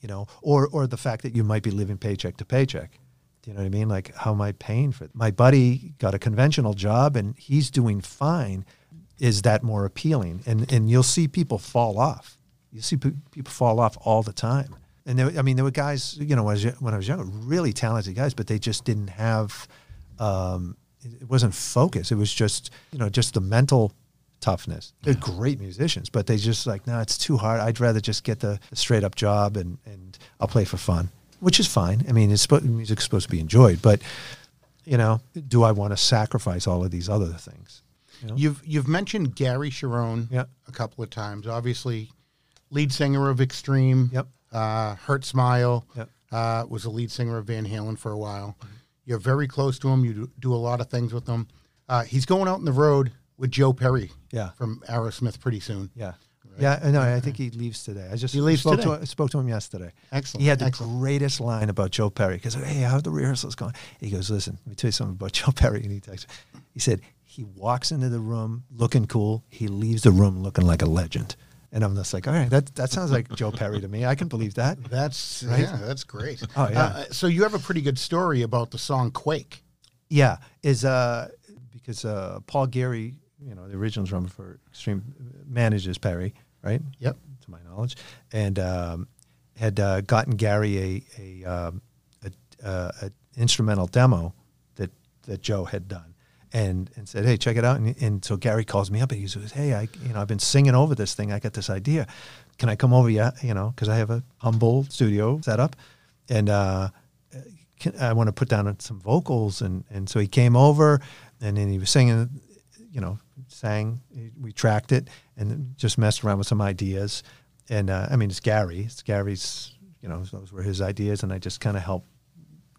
you know, or or the fact that you might be living paycheck to paycheck. Do you know what I mean? Like, how am I paying for it? My buddy got a conventional job and he's doing fine. Is that more appealing? And and you'll see people fall off. You see pe- people fall off all the time. And there, I mean, there were guys, you know, when I was, when I was younger, really talented guys, but they just didn't have. Um, it wasn't focus. It was just, you know, just the mental toughness. They're great musicians, but they just like, no, it's too hard. I'd rather just get the, the straight up job and, and I'll play for fun, which is fine. I mean, it's supposed, music's supposed to be enjoyed, but you know, do I want to sacrifice all of these other things? You know? You've You've mentioned Gary Cherone Yeah. a couple of times. Obviously, lead singer of Extreme. Yep. Uh, Hurtsmile. Yep. Uh, was the lead singer of Van Halen for a while. You're very close to him. You do, do a lot of things with him. Uh, he's going out on the road with Joe Perry Yeah. from Aerosmith pretty soon. Yeah. Yeah, I know. I think he leaves today. I just He leaves spoke today? To, spoke to him yesterday. Excellent, He had the excellent. greatest line about Joe Perry because hey, how are the rehearsals going? He goes, listen, let me tell you something about Joe Perry. And he texts, he said he walks into the room looking cool. He leaves the room looking like a legend. And I'm just like, all right, that that sounds like Joe Perry to me. I can believe that. That's Right? yeah, that's great. Oh, yeah. Uh, so you have a pretty good story about the song Quake. Yeah, is uh because uh Paul Geary, you know, the original drummer for Extreme manages Perry, right? Yep. To my knowledge, and um, had uh, gotten Gary a a, um, a, uh, a instrumental demo that that Joe had done. And, and said, hey, check it out. And, and so Gary calls me up and he says, hey, I you know I've been singing over this thing. I got this idea. Can I come over? Yeah, you know, because I have a humble studio set up, and uh, can, I want to put down some vocals, and and so he came over, and then he was singing, you know, sang. We tracked it, and just messed around with some ideas, and uh, I mean it's Gary, it's Gary's, you know, those were his ideas, and I just kind of helped,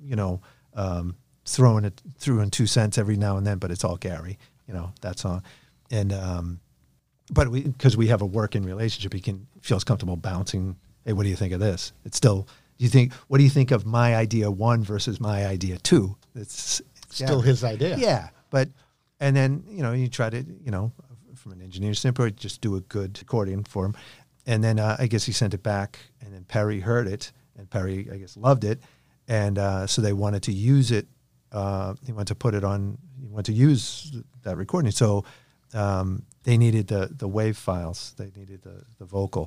you know, um, throwing it through in two cents every now and then, but it's all Gary, you know, that song, and um, but we because we have a working relationship, he can feels comfortable bouncing. Hey, what do you think of this? It's still. Do you think? What do you think of my idea one versus my idea two? It's, it's Still his idea. Yeah, but and then you know you try to you know from an engineer standpoint just do a good accordion for him, and then uh, I guess he sent it back, and then Perry heard it, and Perry I guess loved it, and uh, so they wanted to use it. Uh, he wanted to put it on. He wanted to use that recording, so um, they needed the the wave files. They needed the the vocal,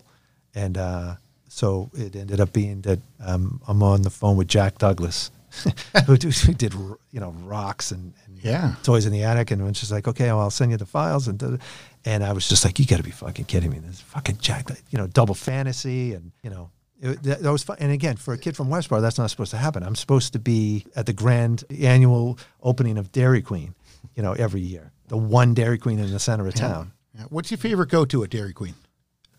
and uh, so it ended up being that um, I'm on the phone with Jack Douglas, who, do- who did you know rocks and, and Yeah. toys in the attic, and it's just like, okay, well, I'll send you the files, and and I was just like, you got to be fucking kidding me! This fucking Jack, you know, double fantasy, and you know. It, that, that was fun. And again, for a kid from Westborough, that's not supposed to happen. I'm supposed to be at the grand annual opening of Dairy Queen, you know, every year. The one Dairy Queen in the center of town. Yeah. What's your favorite go-to at Dairy Queen?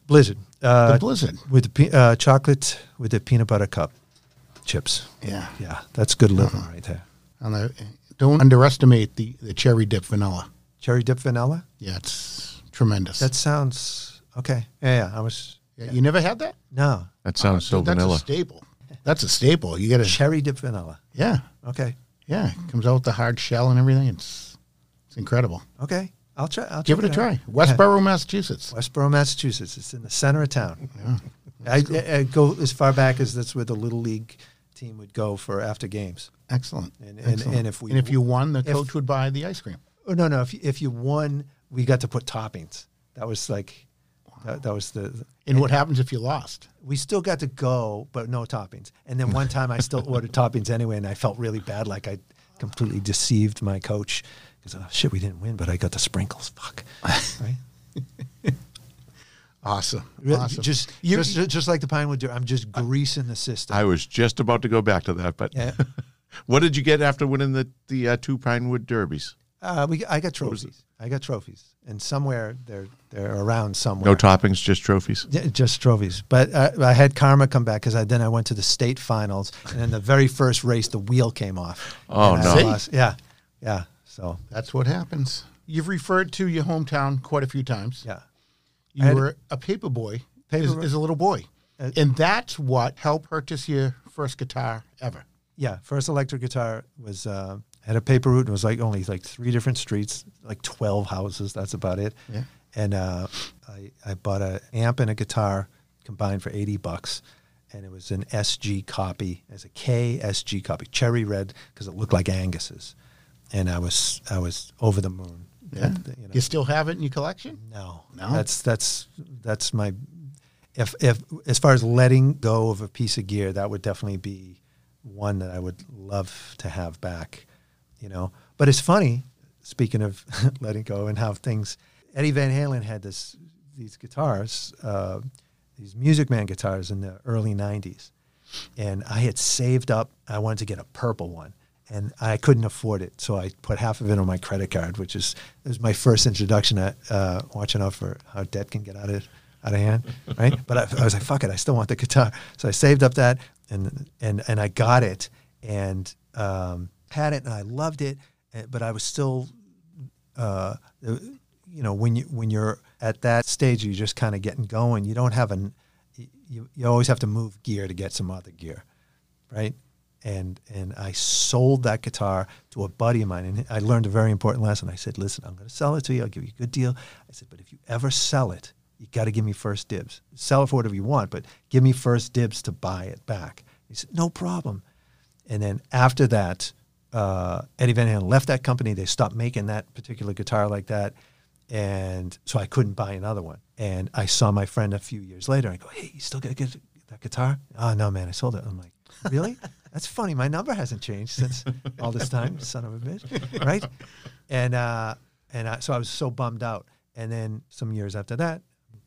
Blizzard. Uh, the Blizzard. with the uh, chocolate with the peanut butter cup chips. Yeah. Yeah, that's good living right there. And the, don't underestimate the, the cherry dip vanilla. Cherry dip vanilla. Yeah, it's tremendous. That sounds okay. Yeah, yeah I was yeah, you never had that? no That sounds so Dude, that's vanilla. a staple. That's a staple. You got to cherry dip vanilla. yeah, Okay, yeah. It comes out with the hard shell and everything. It's it's incredible. okay. I'll try. I'll Give it check a try. out. Westborough, Massachusetts. Yeah. Westborough, Massachusetts. It's in the center of town. I, I, I go as far back as that's where the little league team would go for after games. Excellent. And- and- Excellent. and if we- and if you won, the if- coach would buy the ice cream. Oh no, no. If you, if you won, we got to put toppings. That was like, that, that was the. And what happens if you lost? we still got to go, but no toppings. And then one time I still ordered toppings anyway, and I felt really bad, like I completely deceived my coach because oh shit, we didn't win, but I got the sprinkles. Fuck, right? Awesome. Really, awesome. Just, You- just, just like the Pinewood Deer, I'm just greasing the system. I was just about to go back to that, but Yeah. what did you get after winning the the uh, two Pinewood Derbies? Uh, we, I got trophies. I got trophies, and somewhere they're they're around somewhere. No toppings, just trophies. Yeah, just trophies. But uh, I had Karma come back because I, then I went to the state finals, and in the very first race, the wheel came off. Oh, no. Yeah, yeah. So That's what happens. You've referred to your hometown quite a few times. yeah, You had- were a paper boy Paper as, as a little boy. Uh, and that's what helped purchase your first guitar ever. yeah. First electric guitar was uh, had a paper route. and It was like only like three different streets, like twelve houses. That's about it. Yeah. And uh, I I bought a amp and a guitar combined for eighty bucks. And it was an SG copy, as a KSG copy, cherry red, because it looked like Angus's. And I was I was over the moon. Yeah. That- you know. You still have it in your collection? No, No? That's that's that's my. If if as far as letting go of a piece of gear, that would definitely be one that I would love to have back. You know, but it's funny. Speaking of letting go and how things, Eddie Van Halen had this these guitars, uh, these Music Man guitars in the early '90s, and I had saved up. I wanted to get a purple one, and I couldn't afford it, so I put half of it on my credit card, which is it was my first introduction to uh, watching out for how debt can get out of out of hand, right? but I, I was like, fuck it, I still want the guitar, so I saved up that, and and and I got it, and um, had it, and I loved it, but I was still uh, you know, when you when you're at that stage, you're just kind of getting going. You don't have an, you, you always have to move gear to get some other gear, right? And and I sold that guitar to a buddy of mine, and I learned a very important lesson. I said, "Listen, I'm going to sell it to you. I'll give you a good deal." I said, "But if you ever sell it, you got to give me first dibs. Sell it for whatever you want, but give me first dibs to buy it back." He said, "No problem." And then after that, uh, Eddie Van Halen left that company. They stopped making that particular guitar like that. And so I couldn't buy another one. And I saw my friend a few years later. I go, hey, you still got that guitar? Oh, no, man, I sold it. I'm like, really? That's funny. My number hasn't changed since all this time, son of a bitch. Right? And, uh, and I, so I was so bummed out. And then some years after that,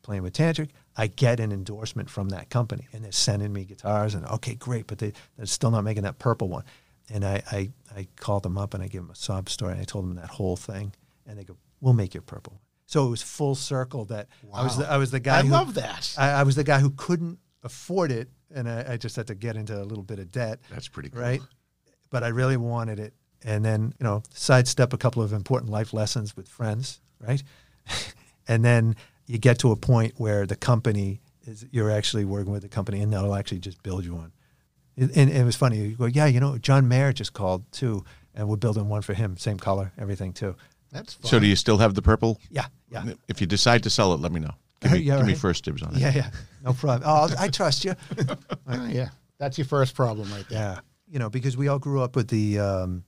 playing with Tantric, I get an endorsement from that company, and they're sending me guitars. And okay, great, but they, they're still not making that purple one. And I, I, I called them up and I gave them a sob story, and I told them that whole thing, and they go, "We'll make your purple." So it was full circle that I was the, I was the guy. I who, love that. I, I was the guy who couldn't afford it, and I, I just had to get into a little bit of debt. That's pretty cool. right? But I really wanted it, and then you know, sidestep a couple of important life lessons with friends, right? and then you get to a point where the company is you're actually working with the company, and they'll actually just build you one. And, and it was funny. You go, yeah, you know, John Mayer just called too, and we're building one for him, same color, everything too. That's fun. So do you still have the purple? Yeah, yeah, If you decide to sell it, let me know. Give me, Yeah, give me first dibs on it. yeah, yeah. No problem. Oh, I trust you. Oh, yeah, that's your first problem right there. Yeah, you know, because we all grew up with the um,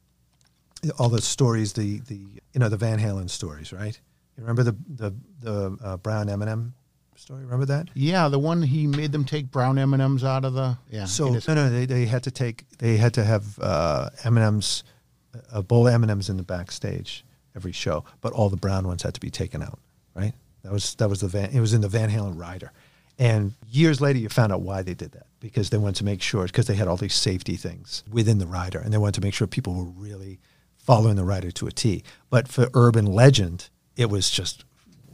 all the stories, the the you know the Van Halen stories, right? You remember the the the uh, Brown M&M story? Remember that? Yeah, the one he made them take brown M and M's out of the yeah. So no, no, they, they had to take they had to have uh, M and M's, a bowl of M and M's in the backstage every show, but all the brown ones had to be taken out. Right? That was that was the Van. It was in the Van Halen rider, and years later you found out why they did that because they wanted to make sure because they had all these safety things within the rider, and they wanted to make sure people were really following the rider to a T. But for urban legend, it was just.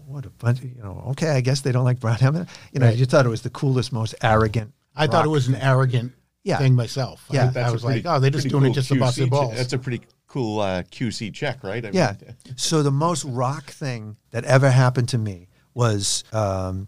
What a bunch! Of, you know, okay, I guess they don't like brown M. You know, Right. you thought it was the coolest, most arrogant. I thought it was an arrogant Yeah. thing myself. I- Yeah. I, That's a was pretty- like, oh, they're just doing cool it just to bust their QC balls. That's a pretty cool uh, QC check, right? I mean, Yeah. So the most rock thing that ever happened to me was um,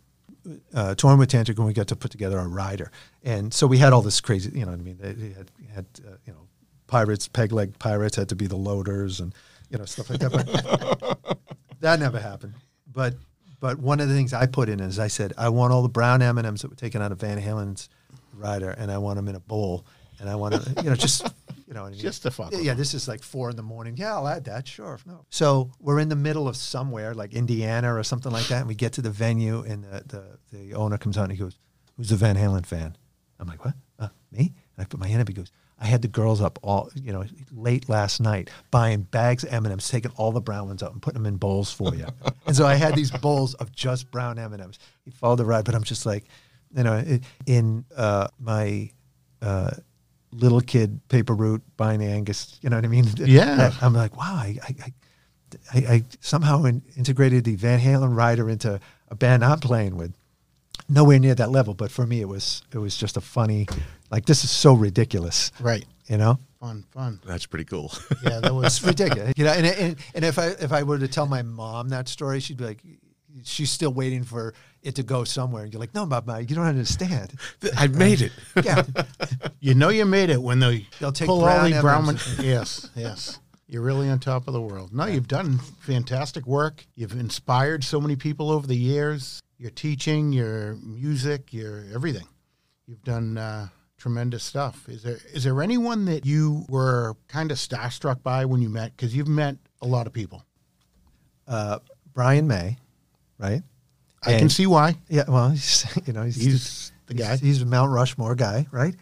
uh, touring with Tantric when we got to put together a rider, and so we had all this crazy, you know, what I mean, they, they had, had uh, you know, pirates, peg leg pirates had to be the loaders, and you know, stuff like that. But that never happened. But but one of the things I put in is I said I want all the brown M and M's that were taken out of Van Halen's rider, and I want them in a bowl, and I want to, you know, just you know, what I mean? Just to fuck Yeah, yeah, this is like four in the morning. Yeah, I'll add that. Sure. No. So we're in the middle of somewhere like Indiana or something like that. And we get to the venue and the, the, the owner comes out and he goes, Who's the Van Halen fan? I'm like, What? Uh, me? And I put my hand up. He goes, I had the girls up all, you know, late last night buying bags of M&Ms, taking all the brown ones out and putting them in bowls for you. and so I had these bowls of just brown M&Ms. He followed the ride, but I'm just like, you know, in uh, my uh, little kid paper route buying Angus. You know what I mean? Yeah. I, am like, wow, I, I, I, I, I somehow in, integrated the Van Halen rider into a band I'm playing with. Nowhere near that level, but for me, it was it was just a funny, like this is so ridiculous, right. you know? Fun, fun. That's pretty cool. Yeah, that was ridiculous, you know. And, and and if I if I were to tell my mom that story, she'd be like, she's still waiting for it to go somewhere. And you're like, no, Mama, you don't understand. I made it. Yeah, You know you made it when they They'll take pull brown all the brown. M&Ms. yes, yes. You're really on top of the world. No, you've done fantastic work. You've inspired so many people over the years. Your teaching, your music, your everything. You've done uh, tremendous stuff. Is there is there anyone that you were kind of starstruck by when you met? Because you've met a lot of people. uh, Brian May, right? I can see why. Yeah, well, he's you know he's He's the guy. He's, he's a Mount Rushmore guy, right?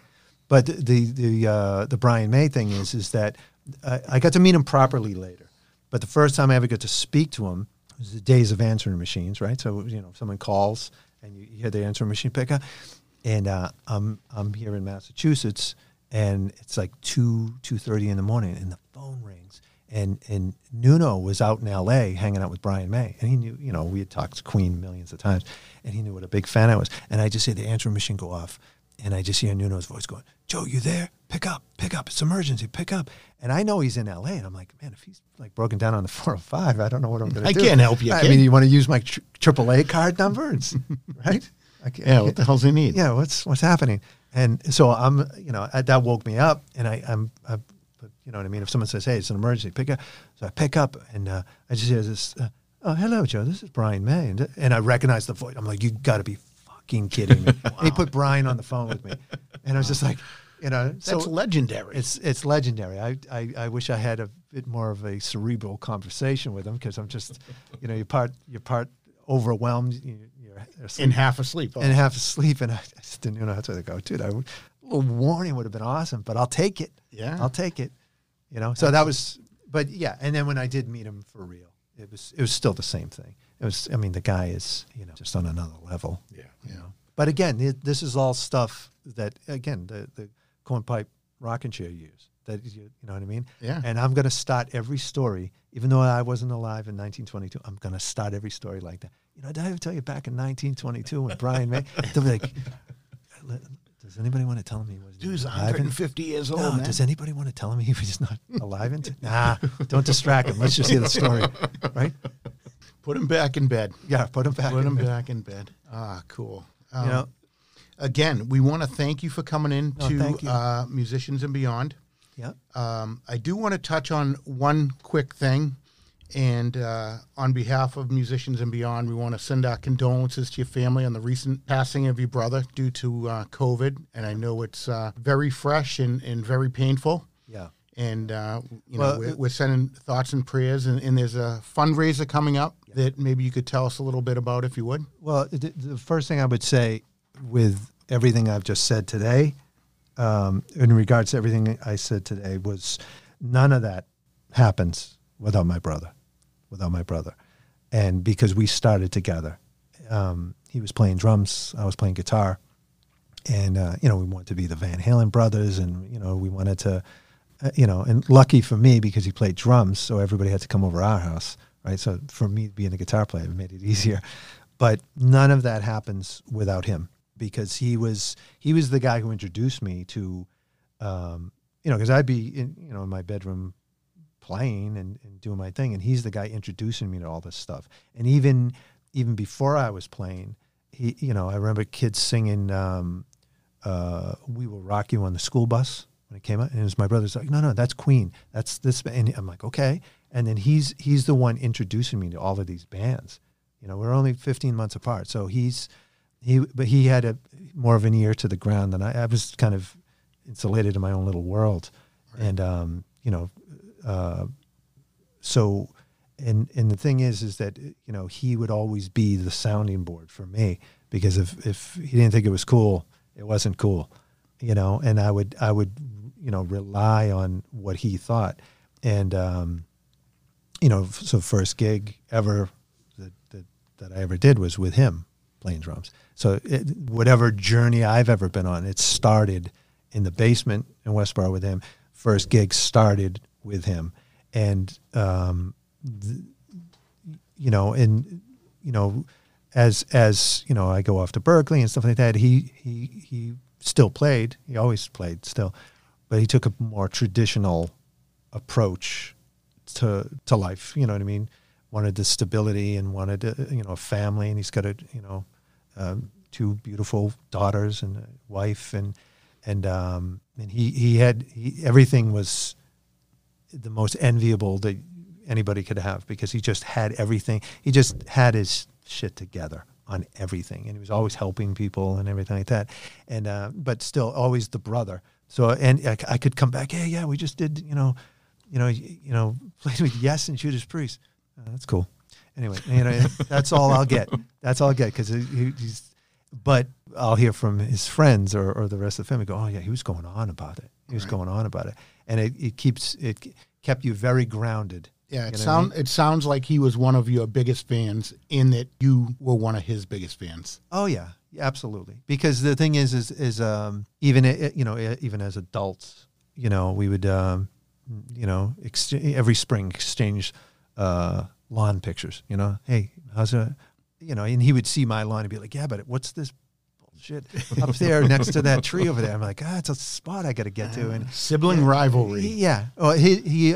But the the the, uh, the Brian May thing is is that I, I got to meet him properly later, but the first time I ever got to speak to him the days of answering machines, right? So you know, someone calls and you, you hear the answering machine pick up, and uh, I'm I'm here in Massachusetts, and it's like two two thirty in the morning, and the phone rings, and and Nuno was out in L.A. hanging out with Brian May, and he knew, you know, we had talked to Queen millions of times, and he knew what a big fan I was, and I just hear the answering machine go off, and I just hear Nuno's voice going, "Joe, you there? Pick up, pick up. It's emergency. Pick up." And I know he's in L.A. And I'm like, man, if he's like broken down on the 405, I don't know what I'm going to do. I can't help you, I kid. mean, you want to use my tr- AAA card number, it's, right? I can't, Yeah, what the hell's he need? yeah, what's what's happening? And so I'm, you know, I, that woke me up, and I, I'm, I, you know what I mean. If someone says, "Hey, it's an emergency," pick up. So I pick up, and uh, I just hear this. Uh, oh, hello, Joe. This is Brian May, and, and I recognize the voice. I'm like, you got to be fucking kidding me. And he put Brian on the phone with me, and I was just like, you know, That's so legendary. it's it's legendary. I, I, I wish I had a bit more of a cerebral conversation with him because I'm just, you know, you're part you're part overwhelmed. You, you're asleep in half asleep. and half asleep, and I, I just didn't know how to go. Dude, I, a little warning would have been awesome, but I'll take it. Yeah. I'll take it. You know, so that was, but yeah. And then when I did meet him for real, it was it was still the same thing. It was, I mean, the guy is, you know, just on another level. Yeah. You know, but again, it, this is all stuff that again the the cornpipe rocking chair years. That you, you know what I mean? Yeah. And I'm going to start every story, even though I wasn't alive in 1922. I'm going to start every story like that. You know, did I ever tell you back in 1922 when Brian May? They'll be like, does anybody want to tell me he was Dude's alive? in- 150 years old, no, man. does anybody want to tell me he was not alive? In t- nah, don't distract him. Let's just hear the story, right? Put him back in bed. Yeah, put him back. Put in him there. back in bed. Ah, cool. Um, know, again, we want to thank you for coming in No, to uh, Musicians and Beyond. yeah. Um, I do want to touch on one quick thing. And uh, on behalf of Musicians and Beyond, we want to send our condolences to your family on the recent passing of your brother due to uh, COVID. And I know it's uh, very fresh and, and very painful. Yeah. And, uh, you know, Well, we're, we're sending thoughts and prayers. And, and there's a fundraiser coming up that maybe you could tell us a little bit about if you would. Well, the, the first thing I would say with everything I've just said today, um, in regards to everything I said today, was none of that happens without my brother, without my brother. And because we started together, um, he was playing drums, I was playing guitar. And, uh, you know, we wanted to be the Van Halen brothers and, you know, we wanted to, uh, you know, and lucky for me because he played drums, so everybody had to come over our house, right? So for me being a guitar player, it made it easier. But none of that happens without him because he was he was the guy who introduced me to, um, you know, because I'd be in you know in my bedroom playing and, and doing my thing, and he's the guy introducing me to all this stuff. And even even before I was playing, he you know I remember kids singing. Um, uh, we will rock you on the school bus when it came out, and it was my brother's like, no, no, that's Queen, that's this, and I'm like, okay, and then he's he's the one introducing me to all of these bands. You know, we're only 15 months apart, so he's he, but he had a more of an ear to the ground than I. I was kind of insulated in my own little world, and um, you know, uh, so and and the thing is is that you know he would always be the sounding board for me because if if he didn't think it was cool it wasn't cool you know? And i would i would you know rely on what he thought. And um you know so first gig ever that that, that i ever did was with him playing drums. So it, whatever journey i've ever been on it started in the basement in Westborough with him. First gig started with him. And um you know and you know as as you know i go off to Berklee and stuff like that he he he still played. He always played still but he took a more traditional approach to to life you know what i mean wanted the stability and wanted a, you know a family and he's got a you know um, two beautiful daughters and a wife and and um and he he had he, everything was the most enviable that anybody could have because he just had everything. He just had his shit together on everything, and he was always helping people and everything like that. And uh, but still, always the brother. So and I, I could come back. Hey, yeah, we just did. You know, you know, you, you know, played with Yes and Judas Priest. Uh, that's cool. Anyway, you know, that's all I'll get. That's all I'll get because he, he's. But I'll hear from his friends or, or the rest of the family go, oh yeah, he was going on about it. He was Right. going on about it, and it, it keeps it kept you very grounded. Yeah, You it know what I sound mean? it sounds like he was one of your biggest fans in that you were one of his biggest fans. Oh yeah, absolutely. Because the thing is, is is um, even uh, you know uh, even as adults, you know, we would um, you know ex- every spring exchange uh, lawn pictures. You know, hey, how's it? You know, and he would see my lawn and be like, yeah, but what's this shit up there next to that tree over there. I'm like, ah, it's a spot I got to get to. And Sibling rivalry. yeah, oh, he he.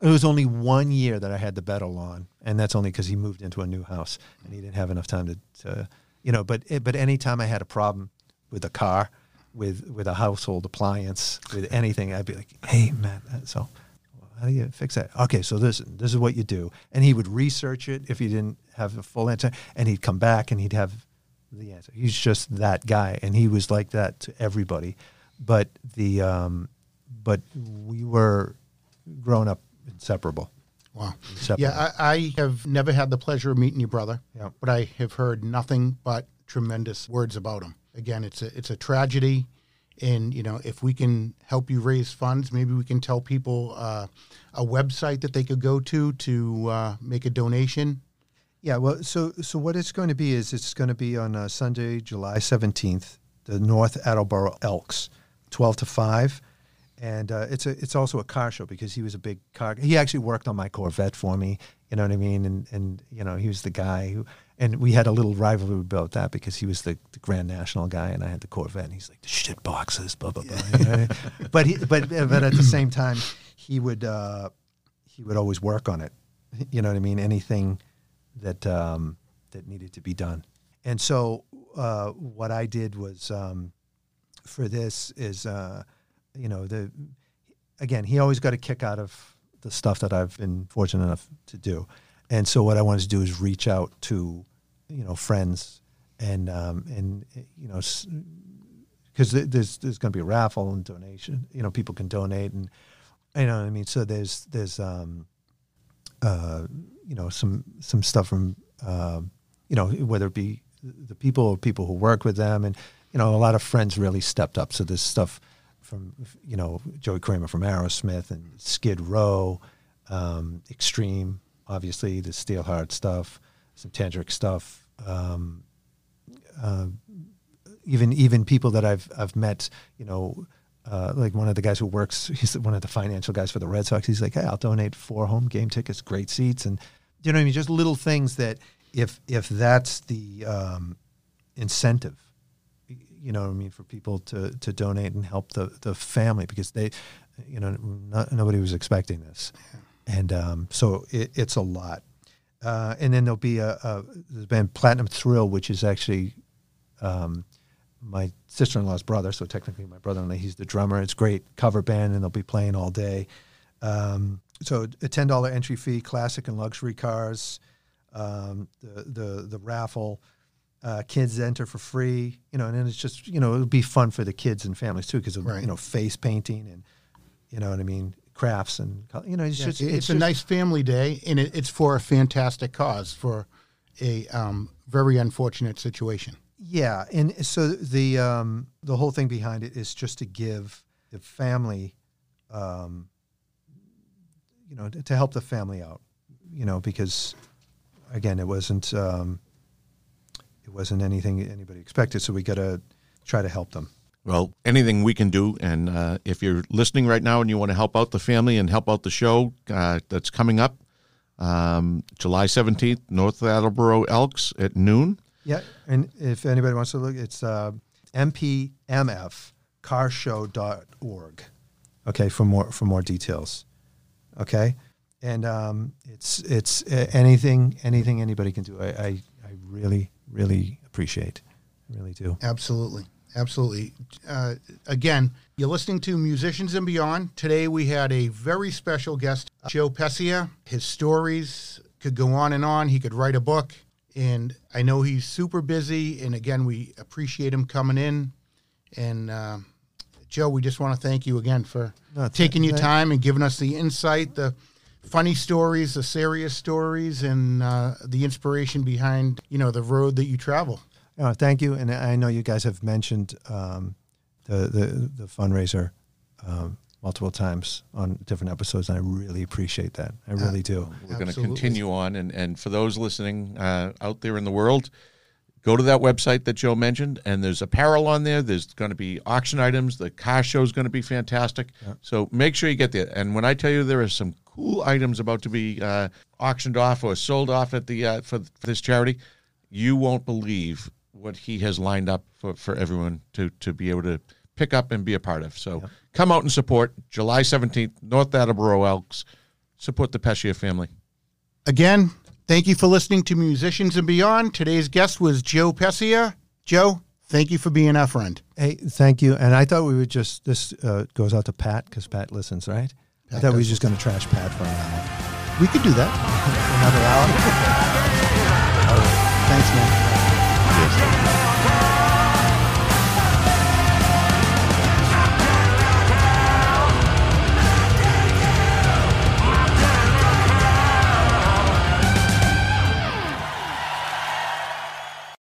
It was only one year that I had the Beto lawn, and that's only because he moved into a new house and he didn't have enough time to, to you know. But but anytime I had a problem with a car, with with a household appliance, with anything, I'd be like, hey man, uh, so how do you fix that? Okay, so this this is what you do, and he would research it if he didn't have a full answer, and he'd come back and he'd have the answer. He's just that guy, and he was like that to everybody. But the um, but we were grown up inseparable. Wow. Yeah, I, I have never had the pleasure of meeting your brother, Yeah. but I have heard nothing but tremendous words about him. Again, it's a it's a tragedy, and you know if we can help you raise funds, maybe we can tell people uh, a website that they could go to to uh, make a donation. Yeah, well, so so what it's going to be is it's going to be on uh, Sunday, July seventeenth, the North Attleboro Elks, twelve to five, and uh, it's a it's also a car show because he was a big car. He actually worked on my Corvette for me. You know what I mean? And and you know he was the guy who, and we had a little rivalry about that because he was the, the Grand National guy and I had the Corvette. And he's like the shit boxes, blah blah blah. you know? but he but but at the same time he would uh, he would always work on it. You know what I mean? Anything that um, that needed to be done. And so uh, what I did was um, for this is uh, you know the again he always got a kick out of the stuff that I've been fortunate enough to do. And so what I wanted to do is reach out to you know friends and um, and you know because there's there's going to be a raffle and donation. You know people can donate and you know what I mean. So there's there's um, uh, you know some some stuff from um, you know whether it be the people or people who work with them and you know a lot of friends really stepped up so this stuff from you know Joey Kramer from Aerosmith and Skid Row um, Extreme obviously the Steelheart stuff some Tantric stuff um, uh, even even people that I've I've met you know uh, like one of the guys who works, he's one of the financial guys for the Red Sox. He's like, hey, I'll donate four home game tickets, great seats, and you know what I mean. Just little things that if if that's the um, incentive, you know what I mean, for people to to donate and help the the family because they, you know, not, nobody was expecting this, and um, so it, it's a lot. Uh, and then there'll be a, a there's been Platinum Thrill, which is actually um, my sister-in-law's brother, so technically my brother-in-law. He's the drummer. It's great cover band, and they'll be playing all day. Um, so a ten dollar entry fee, classic and luxury cars, um, the the the raffle. Uh, kids enter for free, you know, and then it's just you know it'll be fun for the kids and families too because Right. you know face painting and you know what I mean crafts and you know it's Yeah, just it's, it's a nice family day, and it, it's for a fantastic cause for a um, very unfortunate situation. Yeah, and so the um, the whole thing behind it is just to give the family, um, you know, to help the family out, you know, because again, it wasn't um, it wasn't anything anybody expected, so we got to try to help them. Well, anything we can do, and uh, if you're listening right now and you want to help out the family and help out the show uh, that's coming up, um, July 17th, North Attleboro Elks at noon. Yeah, and if anybody wants to look, it's uh, mpmfcarshow.org. Okay, for more for more details. Okay, and um, it's it's uh, anything anything anybody can do. I, I I really really appreciate, I really do. Absolutely. Absolutely. Uh, again, you're listening to Musicians and Beyond. Today we had a very special guest, Joe Pessia. His stories could go on and on. He could write a book. And I know he's super busy. And again, we appreciate him coming in. And uh, Joe, we just want to thank you again for No, taking your time and giving us the insight, the funny stories, the serious stories, and uh, the inspiration behind, you know, the road that you travel. Uh, thank you, and I know you guys have mentioned um, the, the the fundraiser um, multiple times on different episodes, and I really appreciate that. I really do. We're going to continue on. And, and for those listening uh, out there in the world, go to that website that Joe mentioned, and there's apparel on there. There's going to be auction items. The car show is going to be fantastic. So make sure you get there. And when I tell you there are some cool items about to be uh, auctioned off or sold off at the uh, for, for this charity, you won't believe what he has lined up for, for everyone to to be able to pick up and be a part of. So come out and support July 17th, North Attleboro Elks. Support the Pessia family. Again, thank you for listening to Musicians and Beyond. Today's guest was Joe Pessia. Joe, thank you for being our friend. Hey, thank you. And I thought we would just this uh, goes out to Pat because Pat listens, right? I thought we was just going to trash Pat for an hour. We could do that. Another hour. All right. Thanks, man.